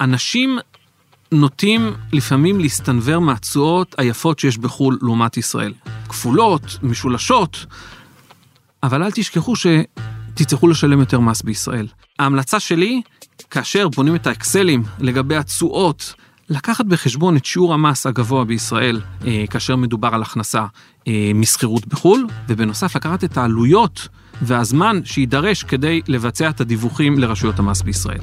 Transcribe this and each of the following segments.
אנשים נוטים לפעמים להסתנוור מהתשואות היפות שיש בחו"ל לעומת ישראל. כפולות, משולשות, אבל אל תשכחו שתצטרכו לשלם יותר מס בישראל. ההמלצה שלי, כאשר בונים את האקסלים לגבי התשואות, לקחת בחשבון את שיעור המס הגבוה בישראל אה, כאשר מדובר על הכנסה אה, משכירות בחו"ל, ובנוסף לקחת את העלויות והזמן שיידרש כדי לבצע את הדיווחים לרשויות המס בישראל.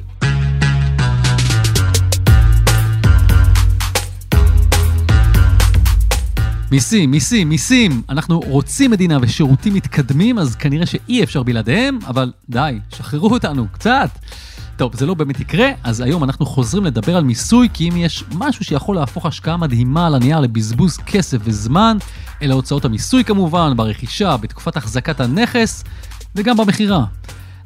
מיסים, מיסים, מיסים. אנחנו רוצים מדינה ושירותים מתקדמים, אז כנראה שאי אפשר בלעדיהם, אבל די, שחררו אותנו, קצת. טוב, זה לא באמת יקרה, אז היום אנחנו חוזרים לדבר על מיסוי, כי אם יש משהו שיכול להפוך השקעה מדהימה על הנייר לבזבוז כסף וזמן, אלה הוצאות המיסוי כמובן, ברכישה, בתקופת החזקת הנכס, וגם במכירה.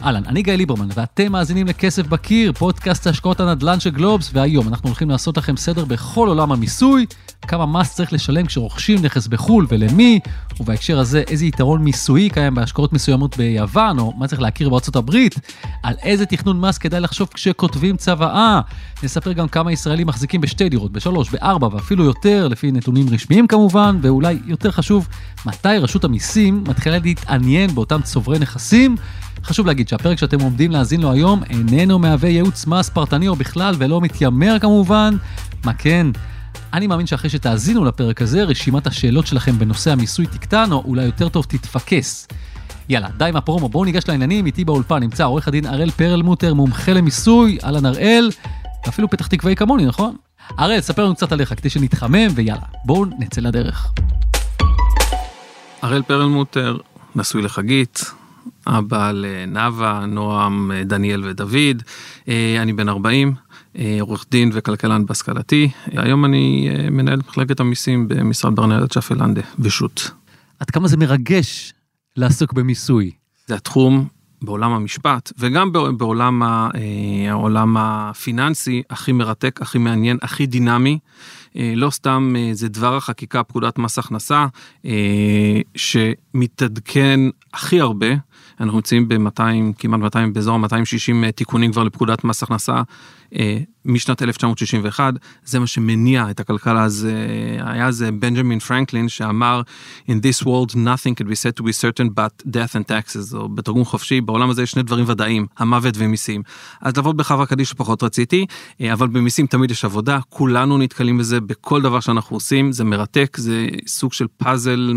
אהלן, אני גיא ליברמן, ואתם מאזינים לכסף בקיר, פודקאסט השקעות הנדל"ן של גלובס, והיום אנחנו הולכים לעשות לכם סדר בכל עולם המיסוי, כמה מס צריך לשלם כשרוכשים נכס בחו"ל ולמי, ובהקשר הזה איזה יתרון מיסויי קיים בהשקעות מסוימות ביוון, או מה צריך להכיר בארצות הברית, על איזה תכנון מס כדאי לחשוב כשכותבים צוואה. נספר גם כמה ישראלים מחזיקים בשתי דירות, בשלוש, בארבע ואפילו יותר, לפי נתונים רשמיים כמובן, ואולי יותר חשוב, מתי רשות המיסים מתחילה להתעניין באותם צוברי נכסים. חשוב להגיד שהפרק שאתם עומדים להאזין לו היום איננו מהווה ייעוץ מס פרטני או בכלל ולא מתיימר כמובן. מה כן? אני מאמין שאחרי שתאזינו לפרק הזה, רשימת השאלות שלכם בנושא המיסוי תקטן, או אולי יותר טוב תתפקס. יאללה, די עם הפרומו, בואו ניגש לעניינים, איתי באולפן נמצא עורך הדין הראל פרלמוטר, מומחה למיסוי, אהלן הראל, אפילו פתח תקוואי כמוני, נכון? הראל, ספר לנו קצת עליך כדי שנתחמם, ויאללה, בואו נצא לדרך. הראל פרלמוטר, נשוי לחגית, אבא לנאווה, נועם, דניאל ודוד. אה, אני בן 40, אה, עורך דין וכלכלן בהשכלתי. היום אני אה, מנהל מחלקת המיסים במשרד ברנדט שפלנדה, בשו"ת. עד כמה זה מרגש לעסוק במיסוי? זה התחום בעולם המשפט וגם בעולם העולם הפיננסי הכי מרתק, הכי מעניין, הכי דינמי. לא סתם זה דבר החקיקה פקודת מס הכנסה שמתעדכן הכי הרבה. אנחנו נמצאים ב-200, כמעט 200, באזור 260 אה, תיקונים כבר לפקודת מס הכנסה אה, משנת 1961, זה מה שמניע את הכלכלה, הזה, היה זה בנג'מין פרנקלין שאמר In this world nothing can be said to be certain but death and taxes, או בתרגום חופשי, בעולם הזה יש שני דברים ודאיים, המוות ומיסים. אז לעבוד בחברה קדישא פחות רציתי, אה, אבל במיסים תמיד יש עבודה, כולנו נתקלים בזה בכל דבר שאנחנו עושים, זה מרתק, זה סוג של פאזל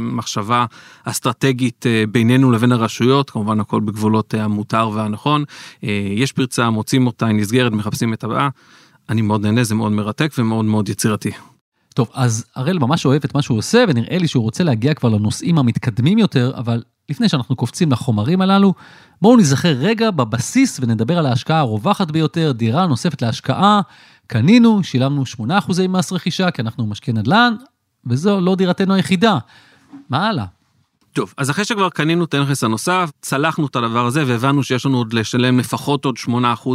מחשבה אסטרטגית בינינו לבין הרשויות, כמובן הכל בגבולות המותר והנכון, יש פרצה, מוצאים אותה, היא נסגרת, מחפשים את הבאה. אני מאוד נהנה, זה מאוד מרתק ומאוד מאוד יצירתי. טוב, אז הראל ממש אוהב את מה שהוא עושה, ונראה לי שהוא רוצה להגיע כבר לנושאים המתקדמים יותר, אבל לפני שאנחנו קופצים לחומרים הללו, בואו נזכר רגע בבסיס ונדבר על ההשקעה הרווחת ביותר, דירה נוספת להשקעה. קנינו, שילמנו 8% מס רכישה כי אנחנו משקיע נדל"ן, וזו לא דירתנו היחידה. מה הלאה? טוב, אז אחרי שכבר קנינו את הנכס הנוסף, צלחנו את הדבר הזה והבנו שיש לנו עוד לשלם לפחות עוד 8%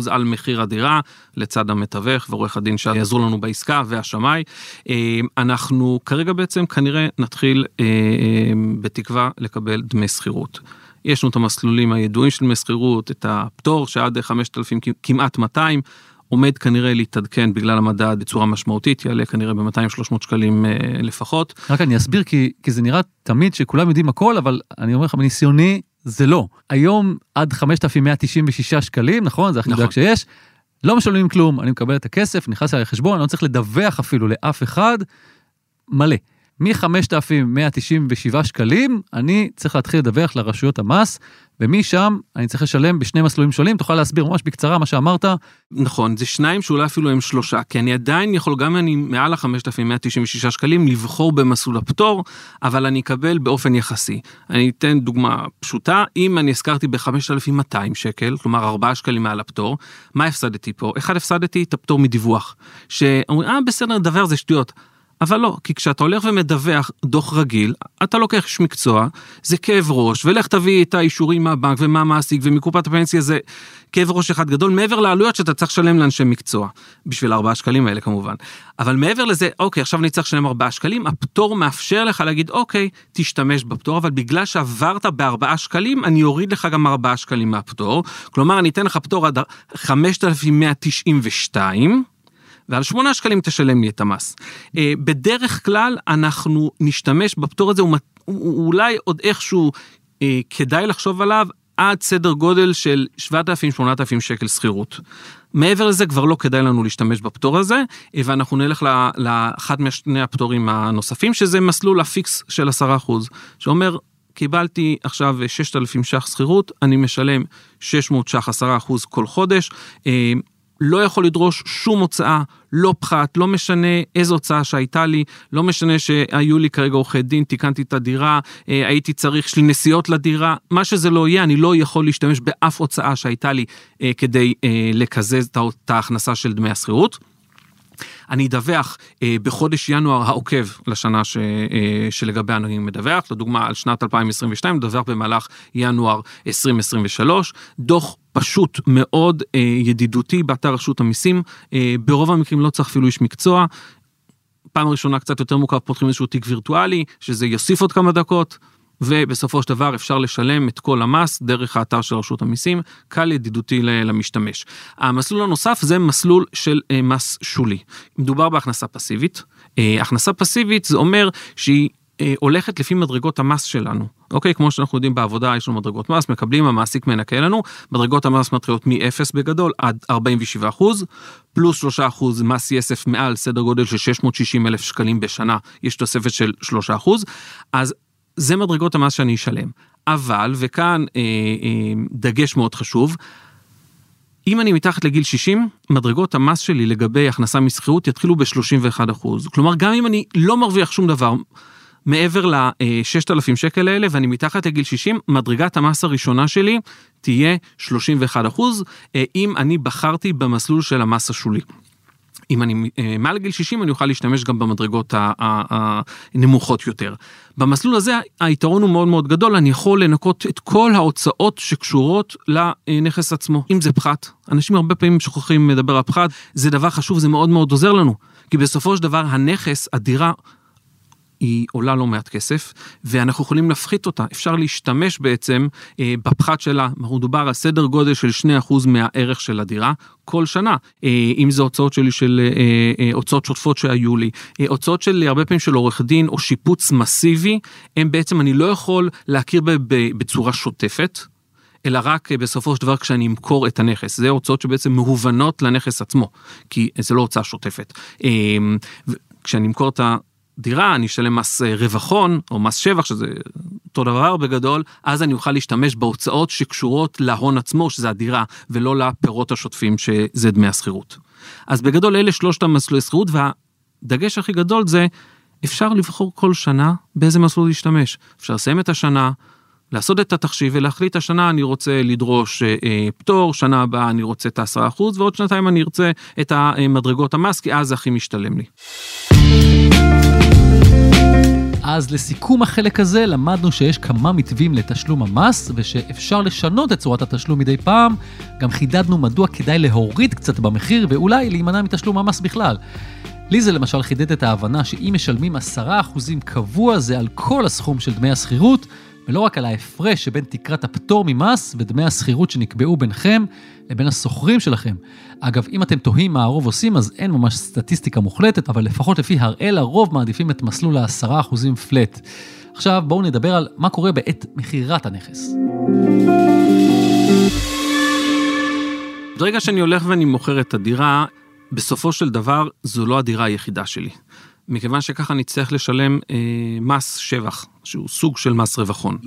על מחיר הדירה, לצד המתווך ועורך הדין שיעזרו לנו בעסקה והשמאי. אה, אנחנו כרגע בעצם כנראה נתחיל אה, אה, בתקווה לקבל דמי שכירות. יש לנו את המסלולים הידועים של דמי שכירות, את הפטור שעד 5,000 כמעט 200. עומד כנראה להתעדכן בגלל המדד בצורה משמעותית, יעלה כנראה ב-200-300 שקלים אה, לפחות. רק אני אסביר כי, כי זה נראה תמיד שכולם יודעים הכל, אבל אני אומר לך מניסיוני, זה לא. היום עד 5,196 שקלים, נכון? זה הכי נכון. מדויק שיש. לא משלמים כלום, אני מקבל את הכסף, נכנס אליי לחשבון, אני לא צריך לדווח אפילו לאף אחד, מלא. מ-5,197 שקלים, אני צריך להתחיל לדווח לרשויות המס, ומשם אני צריך לשלם בשני מסלולים שונים, תוכל להסביר ממש בקצרה מה שאמרת. נכון, זה שניים שאולי אפילו הם שלושה, כי אני עדיין יכול, גם אם אני מעל ה-5,196 שקלים, לבחור במסלול הפטור, אבל אני אקבל באופן יחסי. אני אתן דוגמה פשוטה, אם אני הזכרתי ב-5,200 שקל, כלומר 4 שקלים מעל הפטור, מה הפסדתי פה? אחד, הפסדתי את הפטור מדיווח, שאומרים, אה, בסדר, דבר זה שטויות. אבל לא, כי כשאתה הולך ומדווח דוח רגיל, אתה לוקח איש מקצוע, זה כאב ראש, ולך תביא את האישורים מהבנק ומהמעסיק ומקופת הפנסיה, זה כאב ראש אחד גדול, מעבר לעלויות שאתה צריך לשלם לאנשי מקצוע, בשביל ארבעה שקלים האלה כמובן. אבל מעבר לזה, אוקיי, עכשיו אני צריך לשלם ארבעה שקלים, הפטור מאפשר לך להגיד, אוקיי, תשתמש בפטור, אבל בגלל שעברת בארבעה שקלים, אני אוריד לך גם ארבעה שקלים מהפטור. כלומר, אני אתן לך פטור עד 5,192, ועל 8 שקלים תשלם לי את המס. אה, בדרך כלל אנחנו נשתמש בפטור הזה, הוא, אולי עוד איכשהו אה, כדאי לחשוב עליו עד סדר גודל של 7,000-8,000 שקל שכירות. מעבר לזה כבר לא כדאי לנו להשתמש בפטור הזה, אה, ואנחנו נלך לאחד משני הפטורים הנוספים, שזה מסלול ה fix של 10%, שאומר, קיבלתי עכשיו 6,000 ש"ח שכירות, אני משלם 600 ש"ח 10% כל חודש. לא יכול לדרוש שום הוצאה, לא פחת, לא משנה איזו הוצאה שהייתה לי, לא משנה שהיו לי כרגע עורכי דין, תיקנתי את הדירה, אה, הייתי צריך, יש לי נסיעות לדירה, מה שזה לא יהיה, אני לא יכול להשתמש באף הוצאה שהייתה לי אה, כדי אה, לקזז את ההכנסה של דמי השכירות. אני אדווח אה, בחודש ינואר העוקב לשנה ש, אה, שלגביה אני מדווח, לדוגמה על שנת 2022, מדווח במהלך ינואר 2023, דוח פשוט מאוד אה, ידידותי באתר רשות המיסים, אה, ברוב המקרים לא צריך אפילו איש מקצוע. פעם ראשונה קצת יותר מורכב פותחים איזשהו תיק וירטואלי, שזה יוסיף עוד כמה דקות, ובסופו של דבר אפשר לשלם את כל המס דרך האתר של רשות המיסים, קל ידידותי למשתמש. המסלול הנוסף זה מסלול של אה, מס שולי. מדובר בהכנסה פסיבית. אה, הכנסה פסיבית זה אומר שהיא אה, הולכת לפי מדרגות המס שלנו. אוקיי, כמו שאנחנו יודעים בעבודה יש לנו מדרגות מס, מקבלים, המעסיק מנקה לנו, מדרגות המס מתחילות מ-0 בגדול עד 47 אחוז, פלוס 3 אחוז מס יסף מעל סדר גודל של 660 אלף שקלים בשנה, יש תוספת של 3 אחוז, אז זה מדרגות המס שאני אשלם. אבל, וכאן אה, אה, דגש מאוד חשוב, אם אני מתחת לגיל 60, מדרגות המס שלי לגבי הכנסה משכירות יתחילו ב-31 אחוז. כלומר, גם אם אני לא מרוויח שום דבר מעבר ל-6,000 שקל האלה ואני מתחת לגיל 60, מדרגת המס הראשונה שלי תהיה 31 אחוז, אה, אם אני בחרתי במסלול של המס השולי. אם אני אה, מעל גיל 60 אני אוכל להשתמש גם במדרגות הנמוכות יותר. במסלול הזה היתרון הוא מאוד מאוד גדול, אני יכול לנקות את כל ההוצאות שקשורות לנכס עצמו. אם זה פחת, אנשים הרבה פעמים שוכחים לדבר על פחת, זה דבר חשוב, זה מאוד מאוד עוזר לנו. כי בסופו של דבר הנכס, הדירה, היא עולה לא מעט כסף, ואנחנו יכולים להפחית אותה. אפשר להשתמש בעצם אה, בפחת שלה, מדובר על סדר גודל של 2% מהערך של הדירה כל שנה. אה, אם זה הוצאות שלי של, אה, אה, הוצאות שוטפות שהיו לי, אה, הוצאות של הרבה פעמים של עורך דין או שיפוץ מסיבי, הם בעצם, אני לא יכול להכיר בצורה שוטפת. אלא רק אה, בסופו של דבר כשאני אמכור את הנכס. זה הוצאות שבעצם מהוונות לנכס עצמו, כי זה לא הוצאה שוטפת. אה, כשאני אמכור את דירה, אני אשלם מס אה, רווחון או מס שבח, שזה אותו דבר בגדול, אז אני אוכל להשתמש בהוצאות שקשורות להון עצמו, שזה הדירה, ולא לפירות השוטפים שזה דמי השכירות. אז בגדול אלה שלושת המסלולי שכירות, והדגש הכי גדול זה, אפשר לבחור כל שנה באיזה מסלול להשתמש. אפשר לסיים את השנה, לעשות את התחשיב ולהחליט השנה אני רוצה לדרוש אה, אה פטור, שנה הבאה אני רוצה את ה-10% ועוד שנתיים אני ארצה את המדרגות המס, כי אז זה הכי משתלם לי. אז לסיכום החלק הזה, למדנו שיש כמה מתווים לתשלום המס, ושאפשר לשנות את צורת התשלום מדי פעם. גם חידדנו מדוע כדאי להוריד קצת במחיר, ואולי להימנע מתשלום המס בכלל. לי זה למשל חידד את ההבנה שאם משלמים 10% קבוע זה על כל הסכום של דמי השכירות, ולא רק על ההפרש שבין תקרת הפטור ממס ודמי השכירות שנקבעו ביניכם לבין השוכרים שלכם. אגב, אם אתם תוהים מה הרוב עושים, אז אין ממש סטטיסטיקה מוחלטת, אבל לפחות לפי הראל, הרוב מעדיפים את מסלול ה-10% פלט. עכשיו בואו נדבר על מה קורה בעת מכירת הנכס. ברגע שאני הולך ואני מוכר את הדירה, בסופו של דבר זו לא הדירה היחידה שלי. מכיוון שככה נצטרך לשלם אה, מס שבח, שהוא סוג של מס רווחון.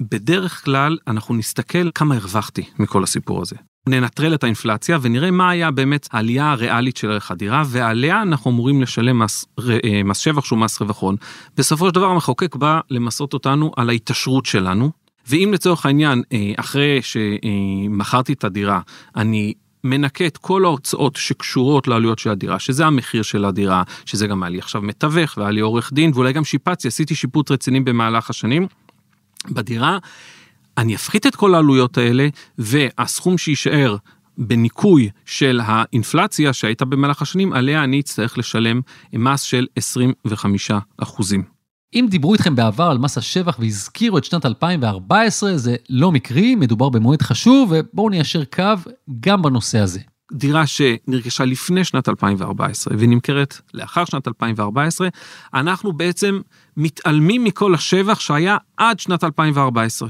בדרך כלל אנחנו נסתכל כמה הרווחתי מכל הסיפור הזה. ננטרל את האינפלציה ונראה מה היה באמת העלייה הריאלית של ערך הדירה ועליה אנחנו אמורים לשלם מס, אה, מס שבח שהוא מס רווחון. בסופו של דבר המחוקק בא למסות אותנו על ההתעשרות שלנו ואם לצורך העניין אה, אחרי שמכרתי את הדירה אני מנקה את כל ההוצאות שקשורות לעלויות של הדירה, שזה המחיר של הדירה, שזה גם היה לי עכשיו מתווך והיה לי עורך דין ואולי גם שיפצתי, עשיתי שיפוט רציני במהלך השנים בדירה. אני אפחית את כל העלויות האלה והסכום שיישאר בניכוי של האינפלציה שהייתה במהלך השנים, עליה אני אצטרך לשלם מס של 25 אחוזים. אם דיברו איתכם בעבר על מס השבח והזכירו את שנת 2014, זה לא מקרי, מדובר במועד חשוב, ובואו ניישר קו גם בנושא הזה. דירה שנרכשה לפני שנת 2014 ונמכרת לאחר שנת 2014, אנחנו בעצם מתעלמים מכל השבח שהיה עד שנת 2014.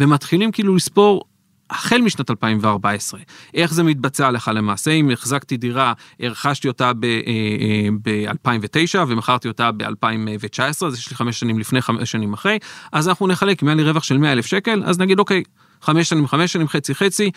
ומתחילים כאילו לספור החל משנת 2014. איך זה מתבצע לך למעשה? אם החזקתי דירה, הרכשתי אותה ב-2009 אה, ומכרתי אותה ב-2019, אז יש לי חמש שנים לפני, חמש שנים אחרי, אז אנחנו נחלק, אם היה לי רווח של 100 אלף שקל, אז נגיד אוקיי, חמש שנים, חמש שנים, חצי חצי,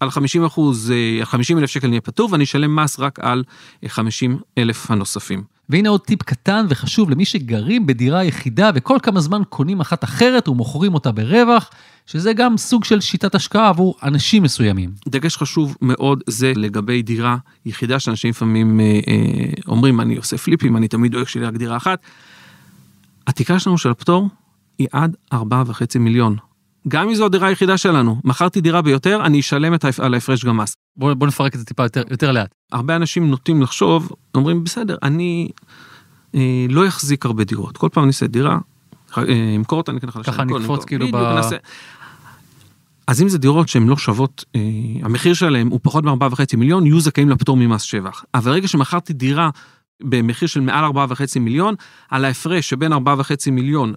על 50 אחוז, 50 אה, אלף שקל נהיה פטור, ואני אשלם מס רק על 50 אה, אלף הנוספים. והנה עוד טיפ קטן וחשוב למי שגרים בדירה יחידה וכל כמה זמן קונים אחת אחרת ומוכרים אותה ברווח, שזה גם סוג של שיטת השקעה עבור אנשים מסוימים. דגש חשוב מאוד זה לגבי דירה יחידה שאנשים לפעמים אה, אה, אומרים אני עושה פליפים, אני תמיד דואג שלי רק דירה אחת. התקרה שלנו של הפטור היא עד 4.5 מיליון. גם אם זו הדירה היחידה שלנו, מכרתי דירה ביותר, אני אשלם את על ההפרש גם מס. בוא, בוא נפרק את זה טיפה יותר, יותר לאט. הרבה אנשים נוטים לחשוב, אומרים בסדר, אני אה, לא אחזיק הרבה דירות, כל פעם אני אעשה דירה, אה, אמכור אותה, אני אקנה חדשה. ככה אני אקפוץ כאילו ב... נעשה. אז אם זה דירות שהן לא שוות, אה, המחיר שלהן הוא פחות מ-4.5 מיליון, יהיו זכאים לפטור ממס שבח. אבל ברגע שמכרתי דירה במחיר של מעל 4.5 מיליון, על ההפרש שבין 4.5 מיליון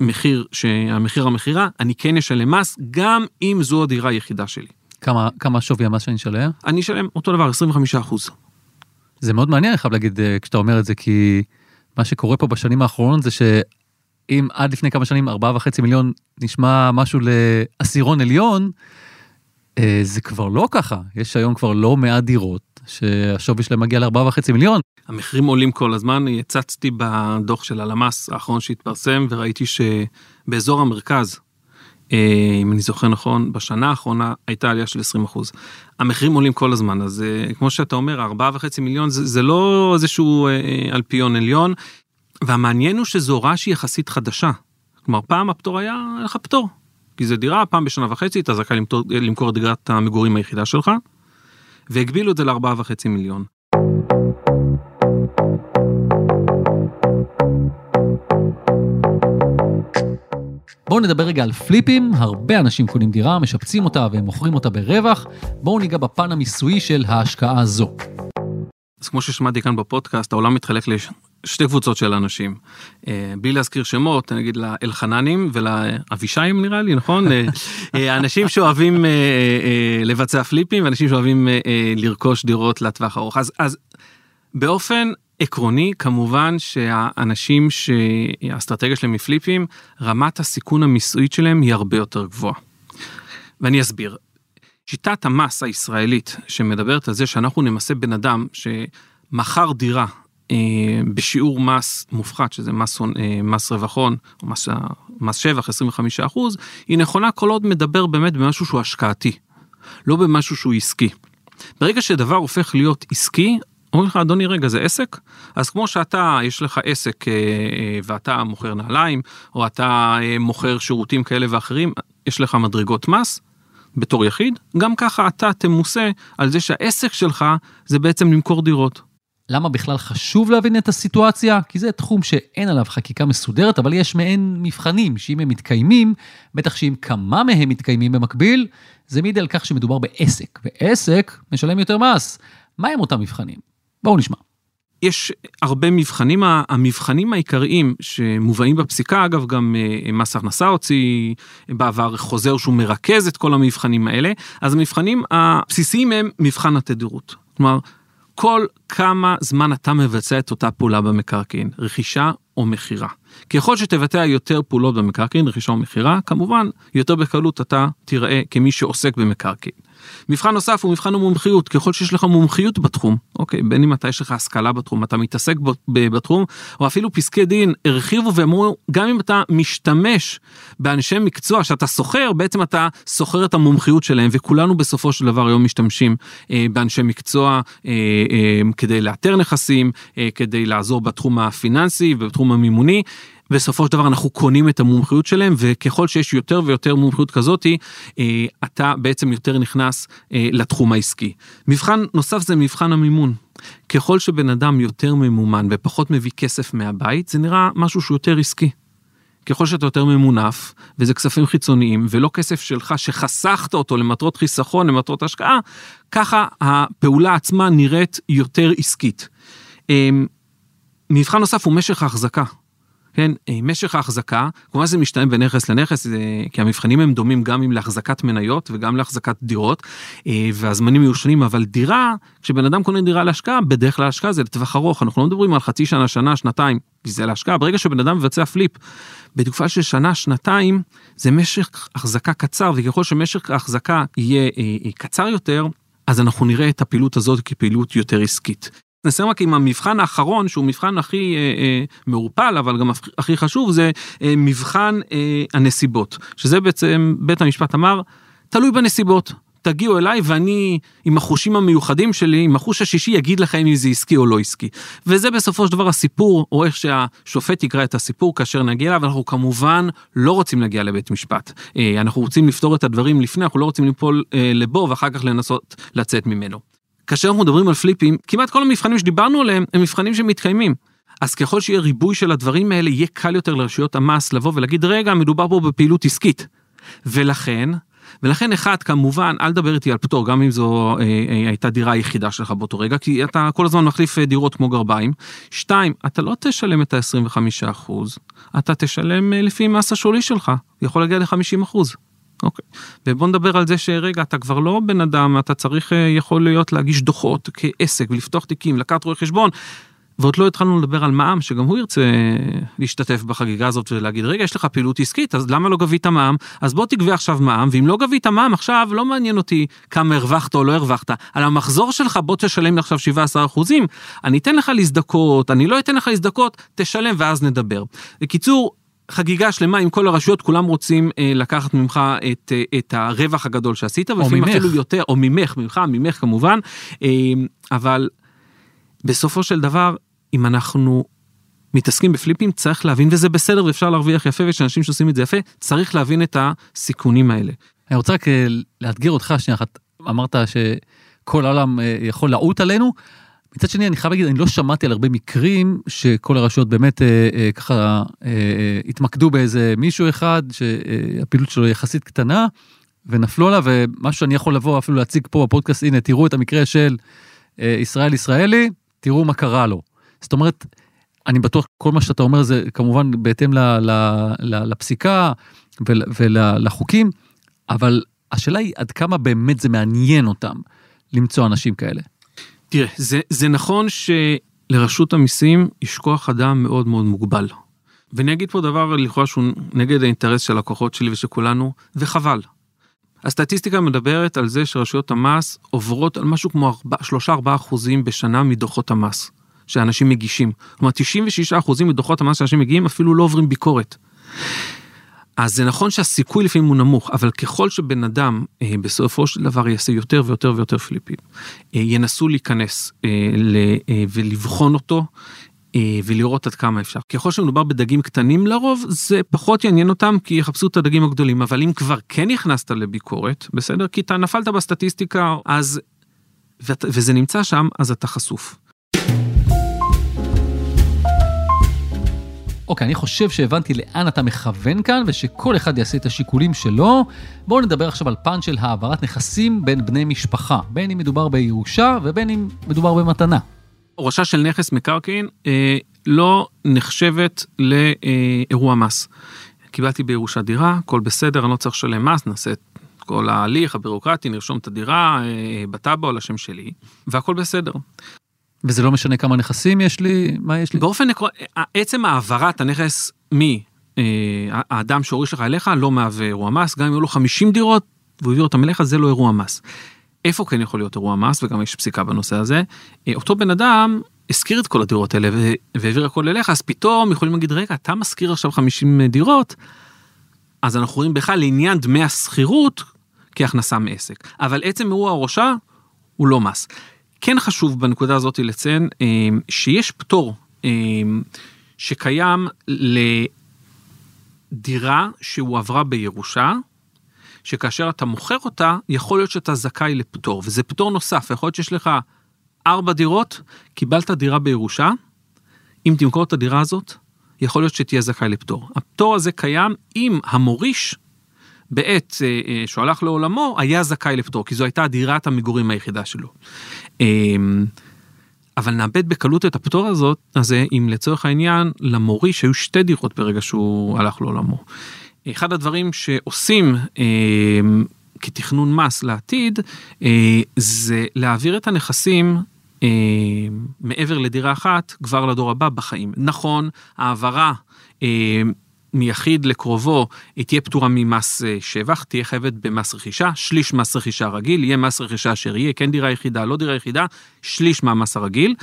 למחיר, המחיר המכירה, אני כן אשלם מס, גם אם זו הדירה היחידה שלי. כמה, כמה שווי המס שאני אשלם? אני אשלם אותו דבר, 25 אחוז. זה מאוד מעניין, אני חייב להגיד, אה, כשאתה אומר את זה, כי מה שקורה פה בשנים האחרונות זה שאם עד לפני כמה שנים 4.5 מיליון נשמע משהו לעשירון עליון, אה, זה כבר לא ככה. יש היום כבר לא מעט דירות שהשווי שלהם מגיע ל-4.5 מיליון. המחירים עולים כל הזמן, הצצתי בדוח של הלמ"ס האחרון שהתפרסם וראיתי שבאזור המרכז, אה, אם אני זוכר נכון, בשנה האחרונה הייתה עלייה של 20 אחוז. המחירים עולים כל הזמן, אז אה, כמו שאתה אומר, 4.5 מיליון זה, זה לא איזשהו אלפיון עליון, והמעניין הוא שזו הוראה שהיא יחסית חדשה. כלומר, פעם הפטור היה, היה לך פטור. כי זה דירה, פעם בשנה וחצי אתה זכאי למכור את דירת המגורים היחידה שלך, והגבילו את זה לארבעה וחצי מיליון. בואו נדבר רגע על פליפים, הרבה אנשים קונים דירה, משפצים אותה ומוכרים אותה ברווח. בואו ניגע בפן המיסויי של ההשקעה הזו. אז כמו ששמעתי כאן בפודקאסט, העולם מתחלק לשתי קבוצות של אנשים. אה, בלי להזכיר שמות, נגיד לאלחננים ולאבישיים נראה לי, נכון? אה, אה, אנשים שאוהבים לבצע פליפים ואנשים שאוהבים לרכוש דירות לטווח ארוך. אז, אז באופן עקרוני, כמובן שהאנשים שהאסטרטגיה שלהם היא פליפים, רמת הסיכון המיסויית שלהם היא הרבה יותר גבוהה. ואני אסביר. שיטת המס הישראלית שמדברת על זה שאנחנו נמסה בן אדם שמכר דירה בשיעור מס מופחת, שזה מס, אה, מס רווחון, או מס, מס שבח 25 אחוז, היא נכונה כל עוד מדבר באמת במשהו שהוא השקעתי, לא במשהו שהוא עסקי. ברגע שדבר הופך להיות עסקי, אומרים לך, אדוני, רגע, זה עסק? אז כמו שאתה, יש לך עסק אה, אה, ואתה מוכר נעליים, או אתה אה, מוכר שירותים כאלה ואחרים, יש לך מדרגות מס, בתור יחיד, גם ככה אתה תמוסה על זה שהעסק שלך זה בעצם למכור דירות. למה בכלל חשוב להבין את הסיטואציה? כי זה תחום שאין עליו חקיקה מסודרת, אבל יש מעין מבחנים שאם הם מתקיימים, בטח שאם כמה מהם מתקיימים במקביל, זה מעיד על כך שמדובר בעסק, ועסק משלם יותר מס. מה הם אותם מבחנים? בואו נשמע. יש הרבה מבחנים, המבחנים העיקריים שמובאים בפסיקה, אגב גם אה, מס הכנסה הוציא בעבר חוזר שהוא מרכז את כל המבחנים האלה, אז המבחנים הבסיסיים הם מבחן התדירות. כלומר, כל כמה זמן אתה מבצע את אותה פעולה במקרקעין, רכישה או מכירה. ככל שתבצע יותר פעולות במקרקעין, רכישה או מכירה, כמובן, יותר בקלות אתה תיראה כמי שעוסק במקרקעין. מבחן נוסף הוא מבחן המומחיות, ככל שיש לך מומחיות בתחום, אוקיי, בין אם אתה יש לך השכלה בתחום, אתה מתעסק בתחום, או אפילו פסקי דין הרחיבו ואמרו, גם אם אתה משתמש באנשי מקצוע שאתה סוחר, בעצם אתה סוחר את המומחיות שלהם, וכולנו בסופו של דבר היום משתמשים אה, באנשי מקצוע אה, אה, כדי לאתר נכסים, אה, כדי לעזור בתחום הפיננסי ובתחום המימוני. בסופו של דבר אנחנו קונים את המומחיות שלהם וככל שיש יותר ויותר מומחיות כזאתי אה, אתה בעצם יותר נכנס אה, לתחום העסקי. מבחן נוסף זה מבחן המימון. ככל שבן אדם יותר ממומן ופחות מביא כסף מהבית זה נראה משהו שהוא יותר עסקי. ככל שאתה יותר ממונף וזה כספים חיצוניים ולא כסף שלך שחסכת אותו למטרות חיסכון למטרות השקעה ככה הפעולה עצמה נראית יותר עסקית. אה, מבחן נוסף הוא משך ההחזקה. כן, אה, משך ההחזקה, כמובן זה משתנה בין נכס לנכס, כי המבחנים הם דומים גם עם להחזקת מניות וגם להחזקת דירות, אה, והזמנים יהיו שונים, אבל דירה, כשבן אדם קונה דירה להשקעה, בדרך כלל השקעה זה לטווח ארוך, אנחנו לא מדברים על חצי שנה, שנה, שנתיים, זה להשקעה, ברגע שבן אדם מבצע פליפ, בתקופה של שנה, שנתיים, זה משך החזקה קצר, וככל שמשך ההחזקה יהיה אה, קצר יותר, אז אנחנו נראה את הפעילות הזאת כפעילות יותר עסקית. נסיים רק עם המבחן האחרון שהוא מבחן הכי אה, אה, מעורפל אבל גם הכי חשוב זה אה, מבחן אה, הנסיבות. שזה בעצם בית המשפט אמר תלוי בנסיבות. תגיעו אליי ואני עם החושים המיוחדים שלי עם החוש השישי יגיד לכם אם זה עסקי או לא עסקי. וזה בסופו של דבר הסיפור או איך שהשופט יקרא את הסיפור כאשר נגיע אליו. אנחנו כמובן לא רוצים להגיע לבית משפט. אה, אנחנו רוצים לפתור את הדברים לפני אנחנו לא רוצים ליפול אה, לבור ואחר כך לנסות לצאת ממנו. כאשר אנחנו מדברים על פליפים, כמעט כל המבחנים שדיברנו עליהם הם מבחנים שמתקיימים. אז ככל שיהיה ריבוי של הדברים האלה, יהיה קל יותר לרשויות המס לבוא ולהגיד, רגע, מדובר פה בפעילות עסקית. ולכן, ולכן אחד, כמובן, אל תדבר איתי על פטור, גם אם זו אה, אה, הייתה דירה היחידה שלך באותו רגע, כי אתה כל הזמן מחליף אה, דירות כמו גרביים. שתיים, אתה לא תשלם את ה-25%, אתה תשלם אה, לפי מס השולי שלך, יכול להגיע ל-50%. אוקיי. ובוא נדבר על זה שרגע אתה כבר לא בן אדם אתה צריך אה, יכול להיות להגיש דוחות כעסק ולפתוח תיקים לקחת רואה חשבון. ועוד לא התחלנו לדבר על מע"מ שגם הוא ירצה להשתתף בחגיגה הזאת ולהגיד רגע יש לך פעילות עסקית אז למה לא גבית מע"מ אז בוא תגבה עכשיו מע"מ ואם לא גבית מע"מ עכשיו לא מעניין אותי כמה הרווחת או לא הרווחת על המחזור שלך בוא תשלם לי עכשיו 17 אחוזים אני אתן לך להזדכות אני לא אתן לך להזדכות תשלם ואז נדבר. בקיצור חגיגה שלמה עם כל הרשויות, כולם רוצים אה, לקחת ממך את, אה, את הרווח הגדול שעשית, או ממך. אפילו יותר, או ממך, ממך, ממך כמובן, אה, אבל בסופו של דבר, אם אנחנו מתעסקים בפליפים, צריך להבין, וזה בסדר ואפשר להרוויח יפה, ויש אנשים שעושים את זה יפה, צריך להבין את הסיכונים האלה. אני רוצה רק אה, לאתגר אותך שנייה אחת, אמרת שכל העולם אה, יכול לעוט עלינו. מצד שני, אני חייב להגיד, אני לא שמעתי על הרבה מקרים שכל הרשויות באמת אה, אה, ככה אה, אה, התמקדו באיזה מישהו אחד, שהפעילות שלו יחסית קטנה, ונפלו עליו, ומשהו שאני יכול לבוא אפילו להציג פה בפודקאסט, הנה, תראו את המקרה של אה, ישראל ישראלי, תראו מה קרה לו. זאת אומרת, אני בטוח כל מה שאתה אומר זה כמובן בהתאם ל, ל, ל, לפסיקה ול, ולחוקים, אבל השאלה היא עד כמה באמת זה מעניין אותם למצוא אנשים כאלה. תראה, זה, זה נכון שלרשות המיסים יש כוח אדם מאוד מאוד מוגבל. ואני אגיד פה דבר לכאורה שהוא נגד האינטרס של לקוחות שלי ושל כולנו, וחבל. הסטטיסטיקה מדברת על זה שרשויות המס עוברות על משהו כמו 3-4 אחוזים בשנה מדוחות המס שאנשים מגישים. כלומר 96 אחוזים מדוחות המס שאנשים מגיעים אפילו לא עוברים ביקורת. אז זה נכון שהסיכוי לפעמים הוא נמוך, אבל ככל שבן אדם אה, בסופו של דבר יעשה יותר ויותר ויותר פליפים, אה, ינסו להיכנס אה, ל, אה, ולבחון אותו, אה, ולראות עד כמה אפשר. ככל שמדובר בדגים קטנים לרוב, זה פחות יעניין אותם כי יחפשו את הדגים הגדולים, אבל אם כבר כן נכנסת לביקורת, בסדר? כי אתה נפלת בסטטיסטיקה, אז... וזה נמצא שם, אז אתה חשוף. אוקיי, אני חושב שהבנתי לאן אתה מכוון כאן, ושכל אחד יעשה את השיקולים שלו. בואו נדבר עכשיו על פן של העברת נכסים בין בני משפחה, בין אם מדובר בירושה ובין אם מדובר במתנה. הורשה של נכס מקרקעין אה, לא נחשבת לאירוע מס. קיבלתי בירושה דירה, הכל בסדר, אני לא צריך לשלם מס, נעשה את כל ההליך הבירוקרטי, נרשום את הדירה אה, בטאבו על השם שלי, והכל בסדר. וזה לא משנה כמה נכסים יש לי, מה יש לי? באופן עקרוני, עצם העברת הנכס מהאדם אה, שהוריש לך אליך לא מהווה אירוע מס, גם אם היו לו 50 דירות, והוא העביר אותם אליך, זה לא אירוע מס. איפה כן יכול להיות אירוע מס, וגם יש פסיקה בנושא הזה, אה, אותו בן אדם השכיר את כל הדירות האלה והעביר הכל אליך, אז פתאום יכולים להגיד, רגע, אתה משכיר עכשיו 50 דירות, אז אנחנו רואים בכלל לעניין דמי השכירות כהכנסה מעסק. אבל עצם אירוע הראשה הוא לא מס. כן חשוב בנקודה הזאת לציין אה, שיש פטור אה, שקיים לדירה שהועברה בירושה, שכאשר אתה מוכר אותה, יכול להיות שאתה זכאי לפטור, וזה פטור נוסף, יכול להיות שיש לך ארבע דירות, קיבלת דירה בירושה, אם תמכור את הדירה הזאת, יכול להיות שתהיה זכאי לפטור. הפטור הזה קיים אם המוריש, בעת אה, אה, שהוא הלך לעולמו, היה זכאי לפטור, כי זו הייתה דירת המגורים היחידה שלו. אמ, אבל נאבד בקלות את הפטור הזאת, הזה, אם לצורך העניין, למוריש היו שתי דירות ברגע שהוא הלך לעולמו. אחד הדברים שעושים אה, כתכנון מס לעתיד, אה, זה להעביר את הנכסים אה, מעבר לדירה אחת כבר לדור הבא בחיים. נכון, העברה אה, מיחיד לקרובו היא תהיה פטורה ממס אה, שבח, תהיה חייבת במס רכישה, שליש מס רכישה רגיל, יהיה מס רכישה אשר יהיה, כן דירה יחידה, לא דירה יחידה, שליש מהמס הרגיל.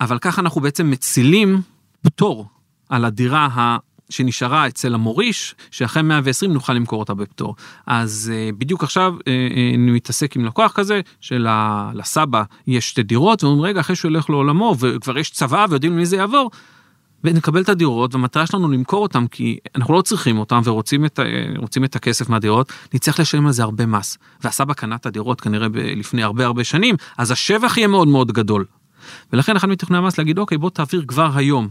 אבל ככה אנחנו בעצם מצילים פטור על הדירה ה... שנשארה אצל המוריש, שאחרי 120 נוכל למכור אותה בפטור. אז uh, בדיוק עכשיו uh, אני מתעסק עם לקוח כזה, שלסבא יש שתי דירות, ואומרים רגע, אחרי שהוא הולך לעולמו, וכבר יש צבא ויודעים למי זה יעבור, ונקבל את הדירות, והמטרה שלנו למכור אותם, כי אנחנו לא צריכים אותם ורוצים את, רוצים את הכסף מהדירות, נצטרך לשלם על זה הרבה מס. והסבא קנה את הדירות כנראה ב- לפני הרבה הרבה שנים, אז השבח יהיה מאוד מאוד גדול. ולכן אחד מתכנני המס להגיד, אוקיי, בוא תעביר כבר היום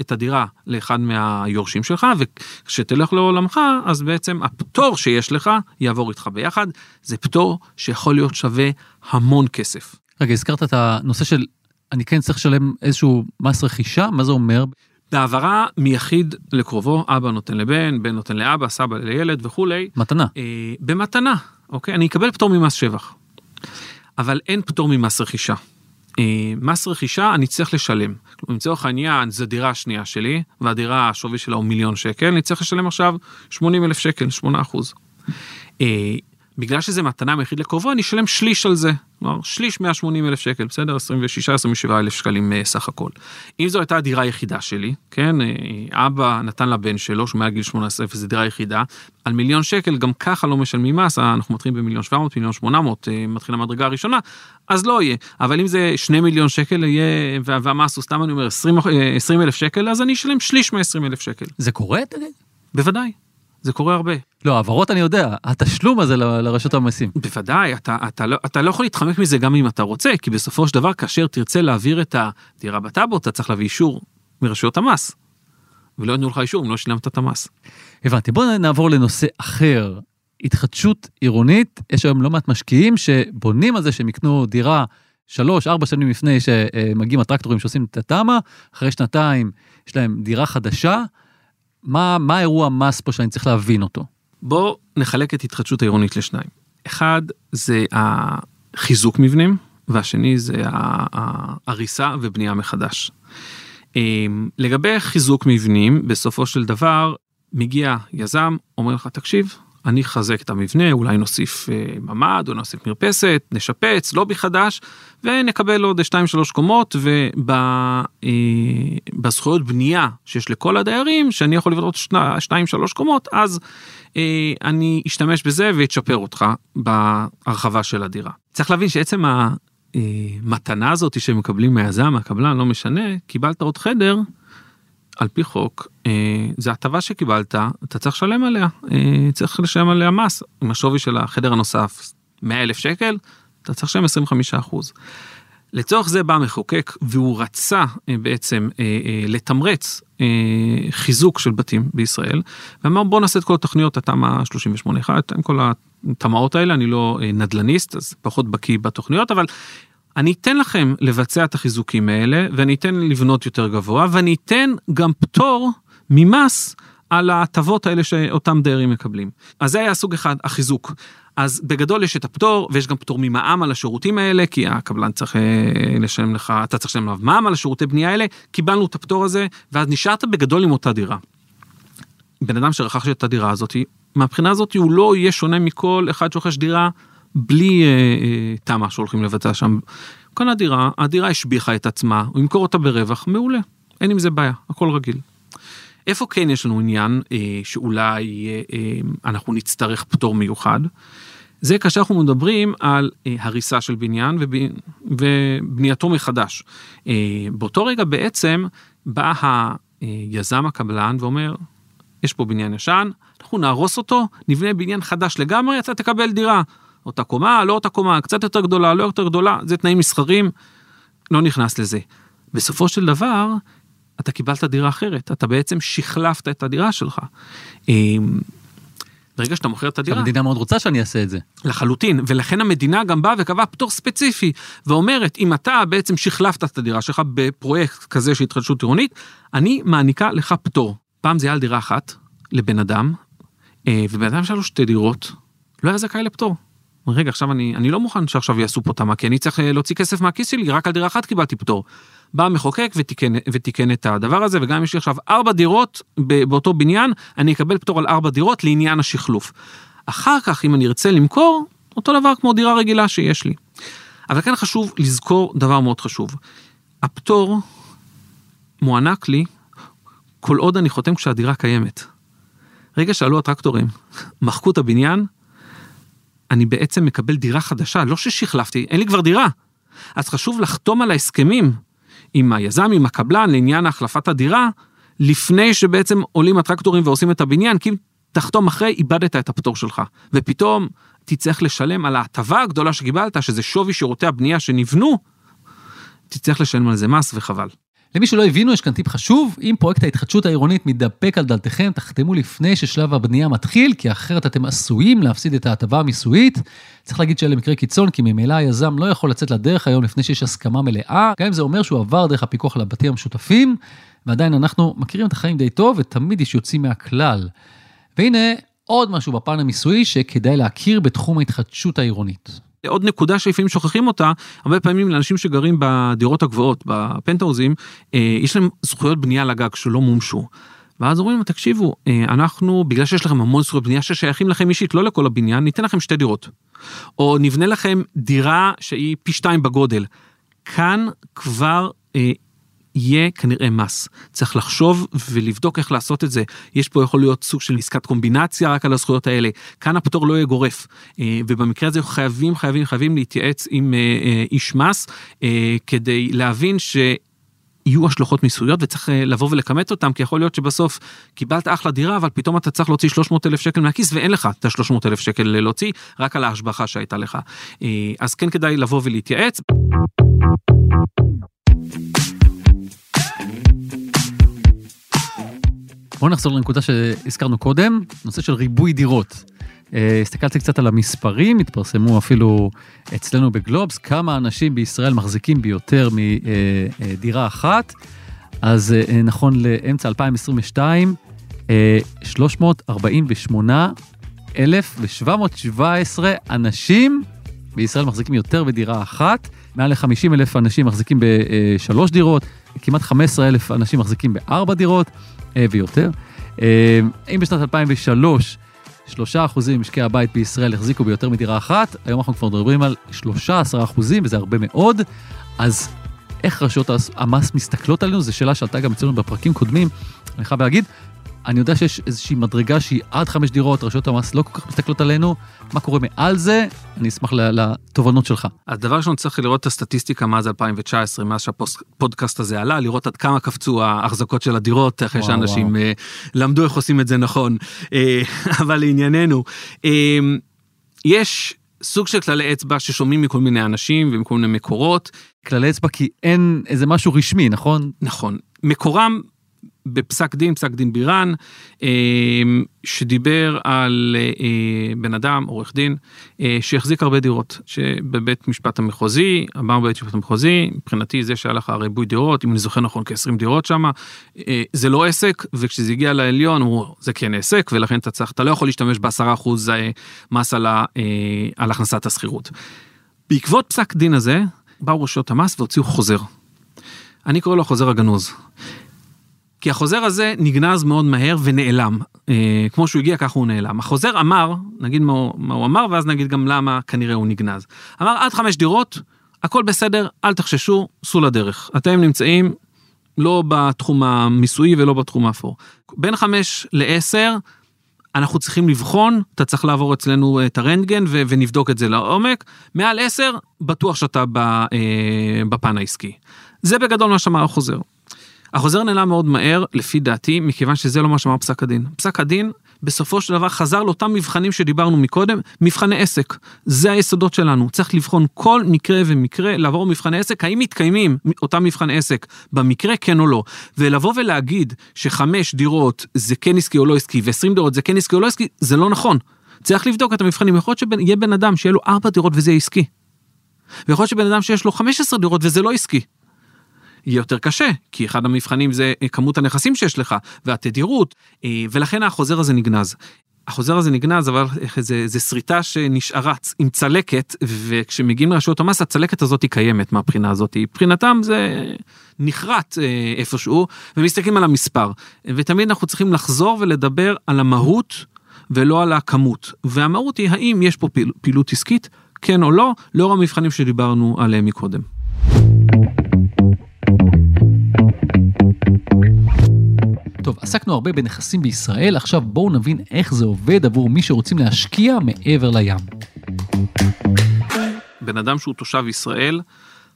את הדירה לאחד מהיורשים שלך, וכשתלך לעולמך, אז בעצם הפטור שיש לך יעבור איתך ביחד. זה פטור שיכול להיות שווה המון כסף. רגע, הזכרת את הנושא של אני כן צריך לשלם איזשהו מס רכישה, מה זה אומר? בהעברה מיחיד לקרובו, אבא נותן לבן, בן נותן לאבא, סבא לילד וכולי. מתנה. אה, במתנה, אוקיי? אני אקבל פטור ממס שבח. אבל אין פטור ממס רכישה. אה, מס רכישה אני צריך לשלם. לצורך העניין זו דירה השנייה שלי, והדירה השווי שלה הוא מיליון שקל, אני צריך לשלם עכשיו 80 אלף שקל, 8 אחוז. אה, בגלל שזה מתנה מיחיד לקרובו, אני אשלם שליש על זה. כלומר, שליש 180 אלף שקל, בסדר? 26-27 אלף שקלים אה, סך הכל. אם זו הייתה הדירה היחידה שלי, כן? אה, אבא נתן לבן שלו, שהוא מעל גיל 18, וזו דירה יחידה, על מיליון שקל גם ככה לא משלמים מס, אה, אנחנו מתחילים במיליון 700, מיליון 800, מתחילה המדרגה הראשונה, אז לא יהיה. אבל אם זה 2 מיליון שקל יהיה, והמס הוא סתם אני אומר 20 אלף שקל, אז אני אשלם שליש מ-20 אלף שקל. זה קורה? בוודאי. זה קורה הרבה. לא, העברות אני יודע, התשלום הזה לרשות המסים. בוודאי, אתה, אתה, לא, אתה לא יכול להתחמק מזה גם אם אתה רוצה, כי בסופו של דבר, כאשר תרצה להעביר את הדירה בטאבו, אתה צריך להביא אישור מרשויות המס. ולא יתנו לך אישור אם לא שילמת את המס. הבנתי, בואו נעבור לנושא אחר. התחדשות עירונית, יש היום לא מעט משקיעים שבונים על זה שהם יקנו דירה שלוש, ארבע שנים לפני שמגיעים הטרקטורים שעושים את התמ"א, אחרי שנתיים יש להם דירה חדשה. מה, מה האירוע המס פה שאני צריך להבין אותו? בוא נחלק את התחדשות העירונית לשניים. אחד זה החיזוק מבנים, והשני זה ההריסה ובנייה מחדש. אמ, לגבי חיזוק מבנים, בסופו של דבר מגיע יזם, אומר לך, תקשיב, אני אחזק את המבנה, אולי נוסיף אה, ממ"ד או נוסיף מרפסת, נשפץ, לובי חדש, ונקבל עוד 2-3 קומות, ובזכויות אה, בנייה שיש לכל הדיירים, שאני יכול לבנות 2-3 קומות, אז אה, אני אשתמש בזה ואצ'פר אותך בהרחבה של הדירה. צריך להבין שעצם המתנה הזאת שמקבלים מהיזם, מהקבלן, לא משנה, קיבלת עוד חדר, על פי חוק, אה, זה הטבה שקיבלת, אתה צריך לשלם עליה, אה, צריך לשלם עליה מס. עם השווי של החדר הנוסף 100 אלף שקל, אתה צריך לשלם 25 אחוז. לצורך זה בא המחוקק והוא רצה אה, בעצם אה, אה, לתמרץ אה, חיזוק של בתים בישראל ואמר בוא נעשה את כל התוכניות התמ"א 38-1 עם כל התמ"אות האלה אני לא אה, נדלניסט אז פחות בקיא בתוכניות אבל אני אתן לכם לבצע את החיזוקים האלה ואני אתן לבנות יותר גבוה ואני אתן גם פטור ממס על ההטבות האלה שאותם דיירים מקבלים. אז זה היה סוג אחד, החיזוק. אז בגדול יש את הפטור ויש גם פטור ממע"מ על השירותים האלה כי הקבלן צריך אה, לשלם לך אתה צריך לשלם עליו מע"מ על השירותי בנייה האלה קיבלנו את הפטור הזה ואז נשארת בגדול עם אותה דירה. בן אדם שרכש את הדירה הזאת מהבחינה הזאת הוא לא יהיה שונה מכל אחד שרוכש דירה בלי אה, אה, תמ"א שהולכים לבצע שם. קנה דירה, הדירה השביחה את עצמה, הוא ימכור אותה ברווח, מעולה, אין עם זה בעיה, הכל רגיל. איפה כן יש לנו עניין אה, שאולי אה, אה, אנחנו נצטרך פטור מיוחד? זה כאשר אנחנו מדברים על אה, הריסה של בניין וב, ובנייתו מחדש. אה, באותו רגע בעצם בא היזם הקבלן ואומר, יש פה בניין ישן, אנחנו נהרוס אותו, נבנה בניין חדש לגמרי, אתה תקבל דירה. אותה קומה, לא אותה קומה, קצת יותר גדולה, לא יותר גדולה, זה תנאים מסחרים, לא נכנס לזה. בסופו של דבר, אתה קיבלת דירה אחרת, אתה בעצם שחלפת את הדירה שלך. אמ, ברגע שאתה מוכר את הדירה... המדינה מאוד רוצה שאני אעשה את זה. לחלוטין, ולכן המדינה גם באה וקבעה פטור ספציפי, ואומרת, אם אתה בעצם שחלפת את הדירה שלך בפרויקט כזה של התחדשות עירונית, אני מעניקה לך פטור. פעם זה היה על דירה אחת, לבן אדם, אה, ובן אדם שהיה לו שתי דירות, לא היה זכאי לפטור. רגע, עכשיו אני, אני לא מוכן שעכשיו יעשו פה תמה, כי אני צריך אה, להוציא כסף מהכיס שלי, רק על דירה אחת קיבלתי פטור. בא המחוקק ותיקן, ותיקן את הדבר הזה, וגם אם יש לי עכשיו ארבע דירות באותו בניין, אני אקבל פטור על ארבע דירות לעניין השחלוף. אחר כך, אם אני ארצה למכור, אותו דבר כמו דירה רגילה שיש לי. אבל כאן חשוב לזכור דבר מאוד חשוב. הפטור מוענק לי כל עוד אני חותם כשהדירה קיימת. רגע שעלו הטרקטורים, מחקו את הבניין, אני בעצם מקבל דירה חדשה, לא ששחלפתי, אין לי כבר דירה. אז חשוב לחתום על ההסכמים עם היזם, עם הקבלן, לעניין החלפת הדירה, לפני שבעצם עולים הטרקטורים ועושים את הבניין, כי אם תחתום אחרי, איבדת את הפטור שלך. ופתאום תצטרך לשלם על ההטבה הגדולה שקיבלת, שזה שווי שירותי הבנייה שנבנו, תצטרך לשלם על זה מס וחבל. למי שלא הבינו, יש כאן טיפ חשוב, אם פרויקט ההתחדשות העירונית מתדפק על דלתכם, תחתמו לפני ששלב הבנייה מתחיל, כי אחרת אתם עשויים להפסיד את ההטבה המיסויית. צריך להגיד שאלה מקרי קיצון, כי ממילא היזם לא יכול לצאת לדרך היום לפני שיש הסכמה מלאה, גם אם זה אומר שהוא עבר דרך הפיקוח על הבתים המשותפים, ועדיין אנחנו מכירים את החיים די טוב, ותמיד יש יוצאים מהכלל. והנה עוד משהו בפן המיסויי שכדאי להכיר בתחום ההתחדשות העירונית. עוד נקודה שלפעמים שוכחים אותה, הרבה פעמים לאנשים שגרים בדירות הגבוהות, בפנטהאוזים, אה, יש להם זכויות בנייה לגג שלא מומשו. ואז אומרים, תקשיבו, אה, אנחנו, בגלל שיש לכם המון זכויות בנייה ששייכים לכם אישית, לא לכל הבניין, ניתן לכם שתי דירות. או נבנה לכם דירה שהיא פי שתיים בגודל. כאן כבר אה, יהיה כנראה מס. צריך לחשוב ולבדוק איך לעשות את זה. יש פה יכול להיות סוג של עסקת קומבינציה רק על הזכויות האלה. כאן הפטור לא יהיה גורף. אה, ובמקרה הזה חייבים, חייבים, חייבים להתייעץ עם אה, אה, איש מס כדי להבין ש... יהיו השלכות מיסויות וצריך לבוא ולכמת אותם כי יכול להיות שבסוף קיבלת אחלה דירה אבל פתאום אתה צריך להוציא 300 אלף שקל מהכיס ואין לך את ה-300 אלף שקל להוציא רק על ההשבחה שהייתה לך. אז כן כדאי לבוא ולהתייעץ. בואו נחזור לנקודה שהזכרנו קודם, נושא של ריבוי דירות. אה, הסתכלתי קצת על המספרים, התפרסמו אפילו אצלנו בגלובס, כמה אנשים בישראל מחזיקים ביותר מדירה אה, אה, אחת. אז נכון לאמצע 2022, 348,717 אנשים בישראל מחזיקים יותר בדירה אחת, מעל ל-50 אלף אנשים מחזיקים בשלוש דירות, כמעט 15 אלף אנשים מחזיקים בארבע דירות. אה, ויותר. אה, אם בשנת 2003 3% ממשקי הבית בישראל החזיקו ביותר מדירה אחת, היום אנחנו כבר מדברים על 13% וזה הרבה מאוד. אז איך רשויות המס מסתכלות עלינו, זו שאלה שעלתה גם אצלנו בפרקים קודמים, אני חייב להגיד, אני יודע שיש איזושהי מדרגה שהיא עד חמש דירות, רשויות המס לא כל כך מסתכלות עלינו, מה קורה מעל זה, אני אשמח לתובנות שלך. אז דבר ראשון צריך לראות את הסטטיסטיקה מאז 2019, מאז שהפודקאסט הזה עלה, לראות עד כמה קפצו ההחזקות של הדירות, אחרי וואו, שאנשים וואו. אה, למדו איך עושים את זה נכון. אה, אבל לענייננו, אה, יש סוג של כללי אצבע ששומעים מכל מיני אנשים ומכל מיני מקורות. כללי אצבע כי אין איזה משהו רשמי, נכון? נכון. מקורם בפסק דין, פסק דין בירן, אה, שדיבר על אה, בן אדם, עורך דין, אה, שהחזיק הרבה דירות, שבבית משפט המחוזי, אמר בבית משפט המחוזי, מבחינתי זה שהיה לך ריבוי דירות, אם אני זוכר נכון כ-20 דירות שם, זה לא עסק, וכשזה הגיע לעליון אמרו, זה כן עסק, ולכן אתה צריך, אתה לא יכול להשתמש ב-10% מס על, ה, על הכנסת השכירות. בעקבות פסק דין הזה, באו רשויות המס והוציאו חוזר. אני קורא לו חוזר הגנוז. כי החוזר הזה נגנז מאוד מהר ונעלם. אה, כמו שהוא הגיע, ככה הוא נעלם. החוזר אמר, נגיד מה, מה הוא אמר, ואז נגיד גם למה כנראה הוא נגנז. אמר, עד חמש דירות, הכל בסדר, אל תחששו, סעו לדרך. אתם נמצאים לא בתחום המיסויי ולא בתחום האפור. בין חמש לעשר, אנחנו צריכים לבחון, אתה צריך לעבור אצלנו את הרנטגן ו- ונבדוק את זה לעומק. מעל עשר, בטוח שאתה ב- אה, בפן העסקי. זה בגדול מה שאמר החוזר. החוזר נעלם מאוד מהר, לפי דעתי, מכיוון שזה לא מה שאמר פסק הדין. פסק הדין, בסופו של דבר, חזר לאותם מבחנים שדיברנו מקודם, מבחני עסק. זה היסודות שלנו. צריך לבחון כל מקרה ומקרה, לעבור מבחני עסק, האם מתקיימים אותם מבחני עסק במקרה, כן או לא. ולבוא ולהגיד שחמש דירות זה כן עסקי או לא עסקי, ועשרים דירות זה כן עסקי או לא עסקי, זה לא נכון. צריך לבדוק את המבחנים. יכול להיות שיהיה בן אדם שיהיה לו ארבע דירות וזה עסקי. ויכול להיות שבן אדם שיש לו 15 דירות וזה לא עסקי. יהיה יותר קשה, כי אחד המבחנים זה אה, כמות הנכסים שיש לך, והתדירות, אה, ולכן החוזר הזה נגנז. החוזר הזה נגנז, אבל זה, זה שריטה שנשארה עם צלקת, וכשמגיעים לרשויות המס, הצלקת הזאת היא קיימת מהבחינה הזאת. מבחינתם זה נחרט אה, איפשהו, ומסתכלים על המספר. ותמיד אנחנו צריכים לחזור ולדבר על המהות ולא על הכמות. והמהות היא האם יש פה פעיל, פעילות עסקית, כן או לא, לאור המבחנים שדיברנו עליהם מקודם. טוב, עסקנו הרבה בנכסים בישראל, עכשיו בואו נבין איך זה עובד עבור מי שרוצים להשקיע מעבר לים. בן אדם שהוא תושב ישראל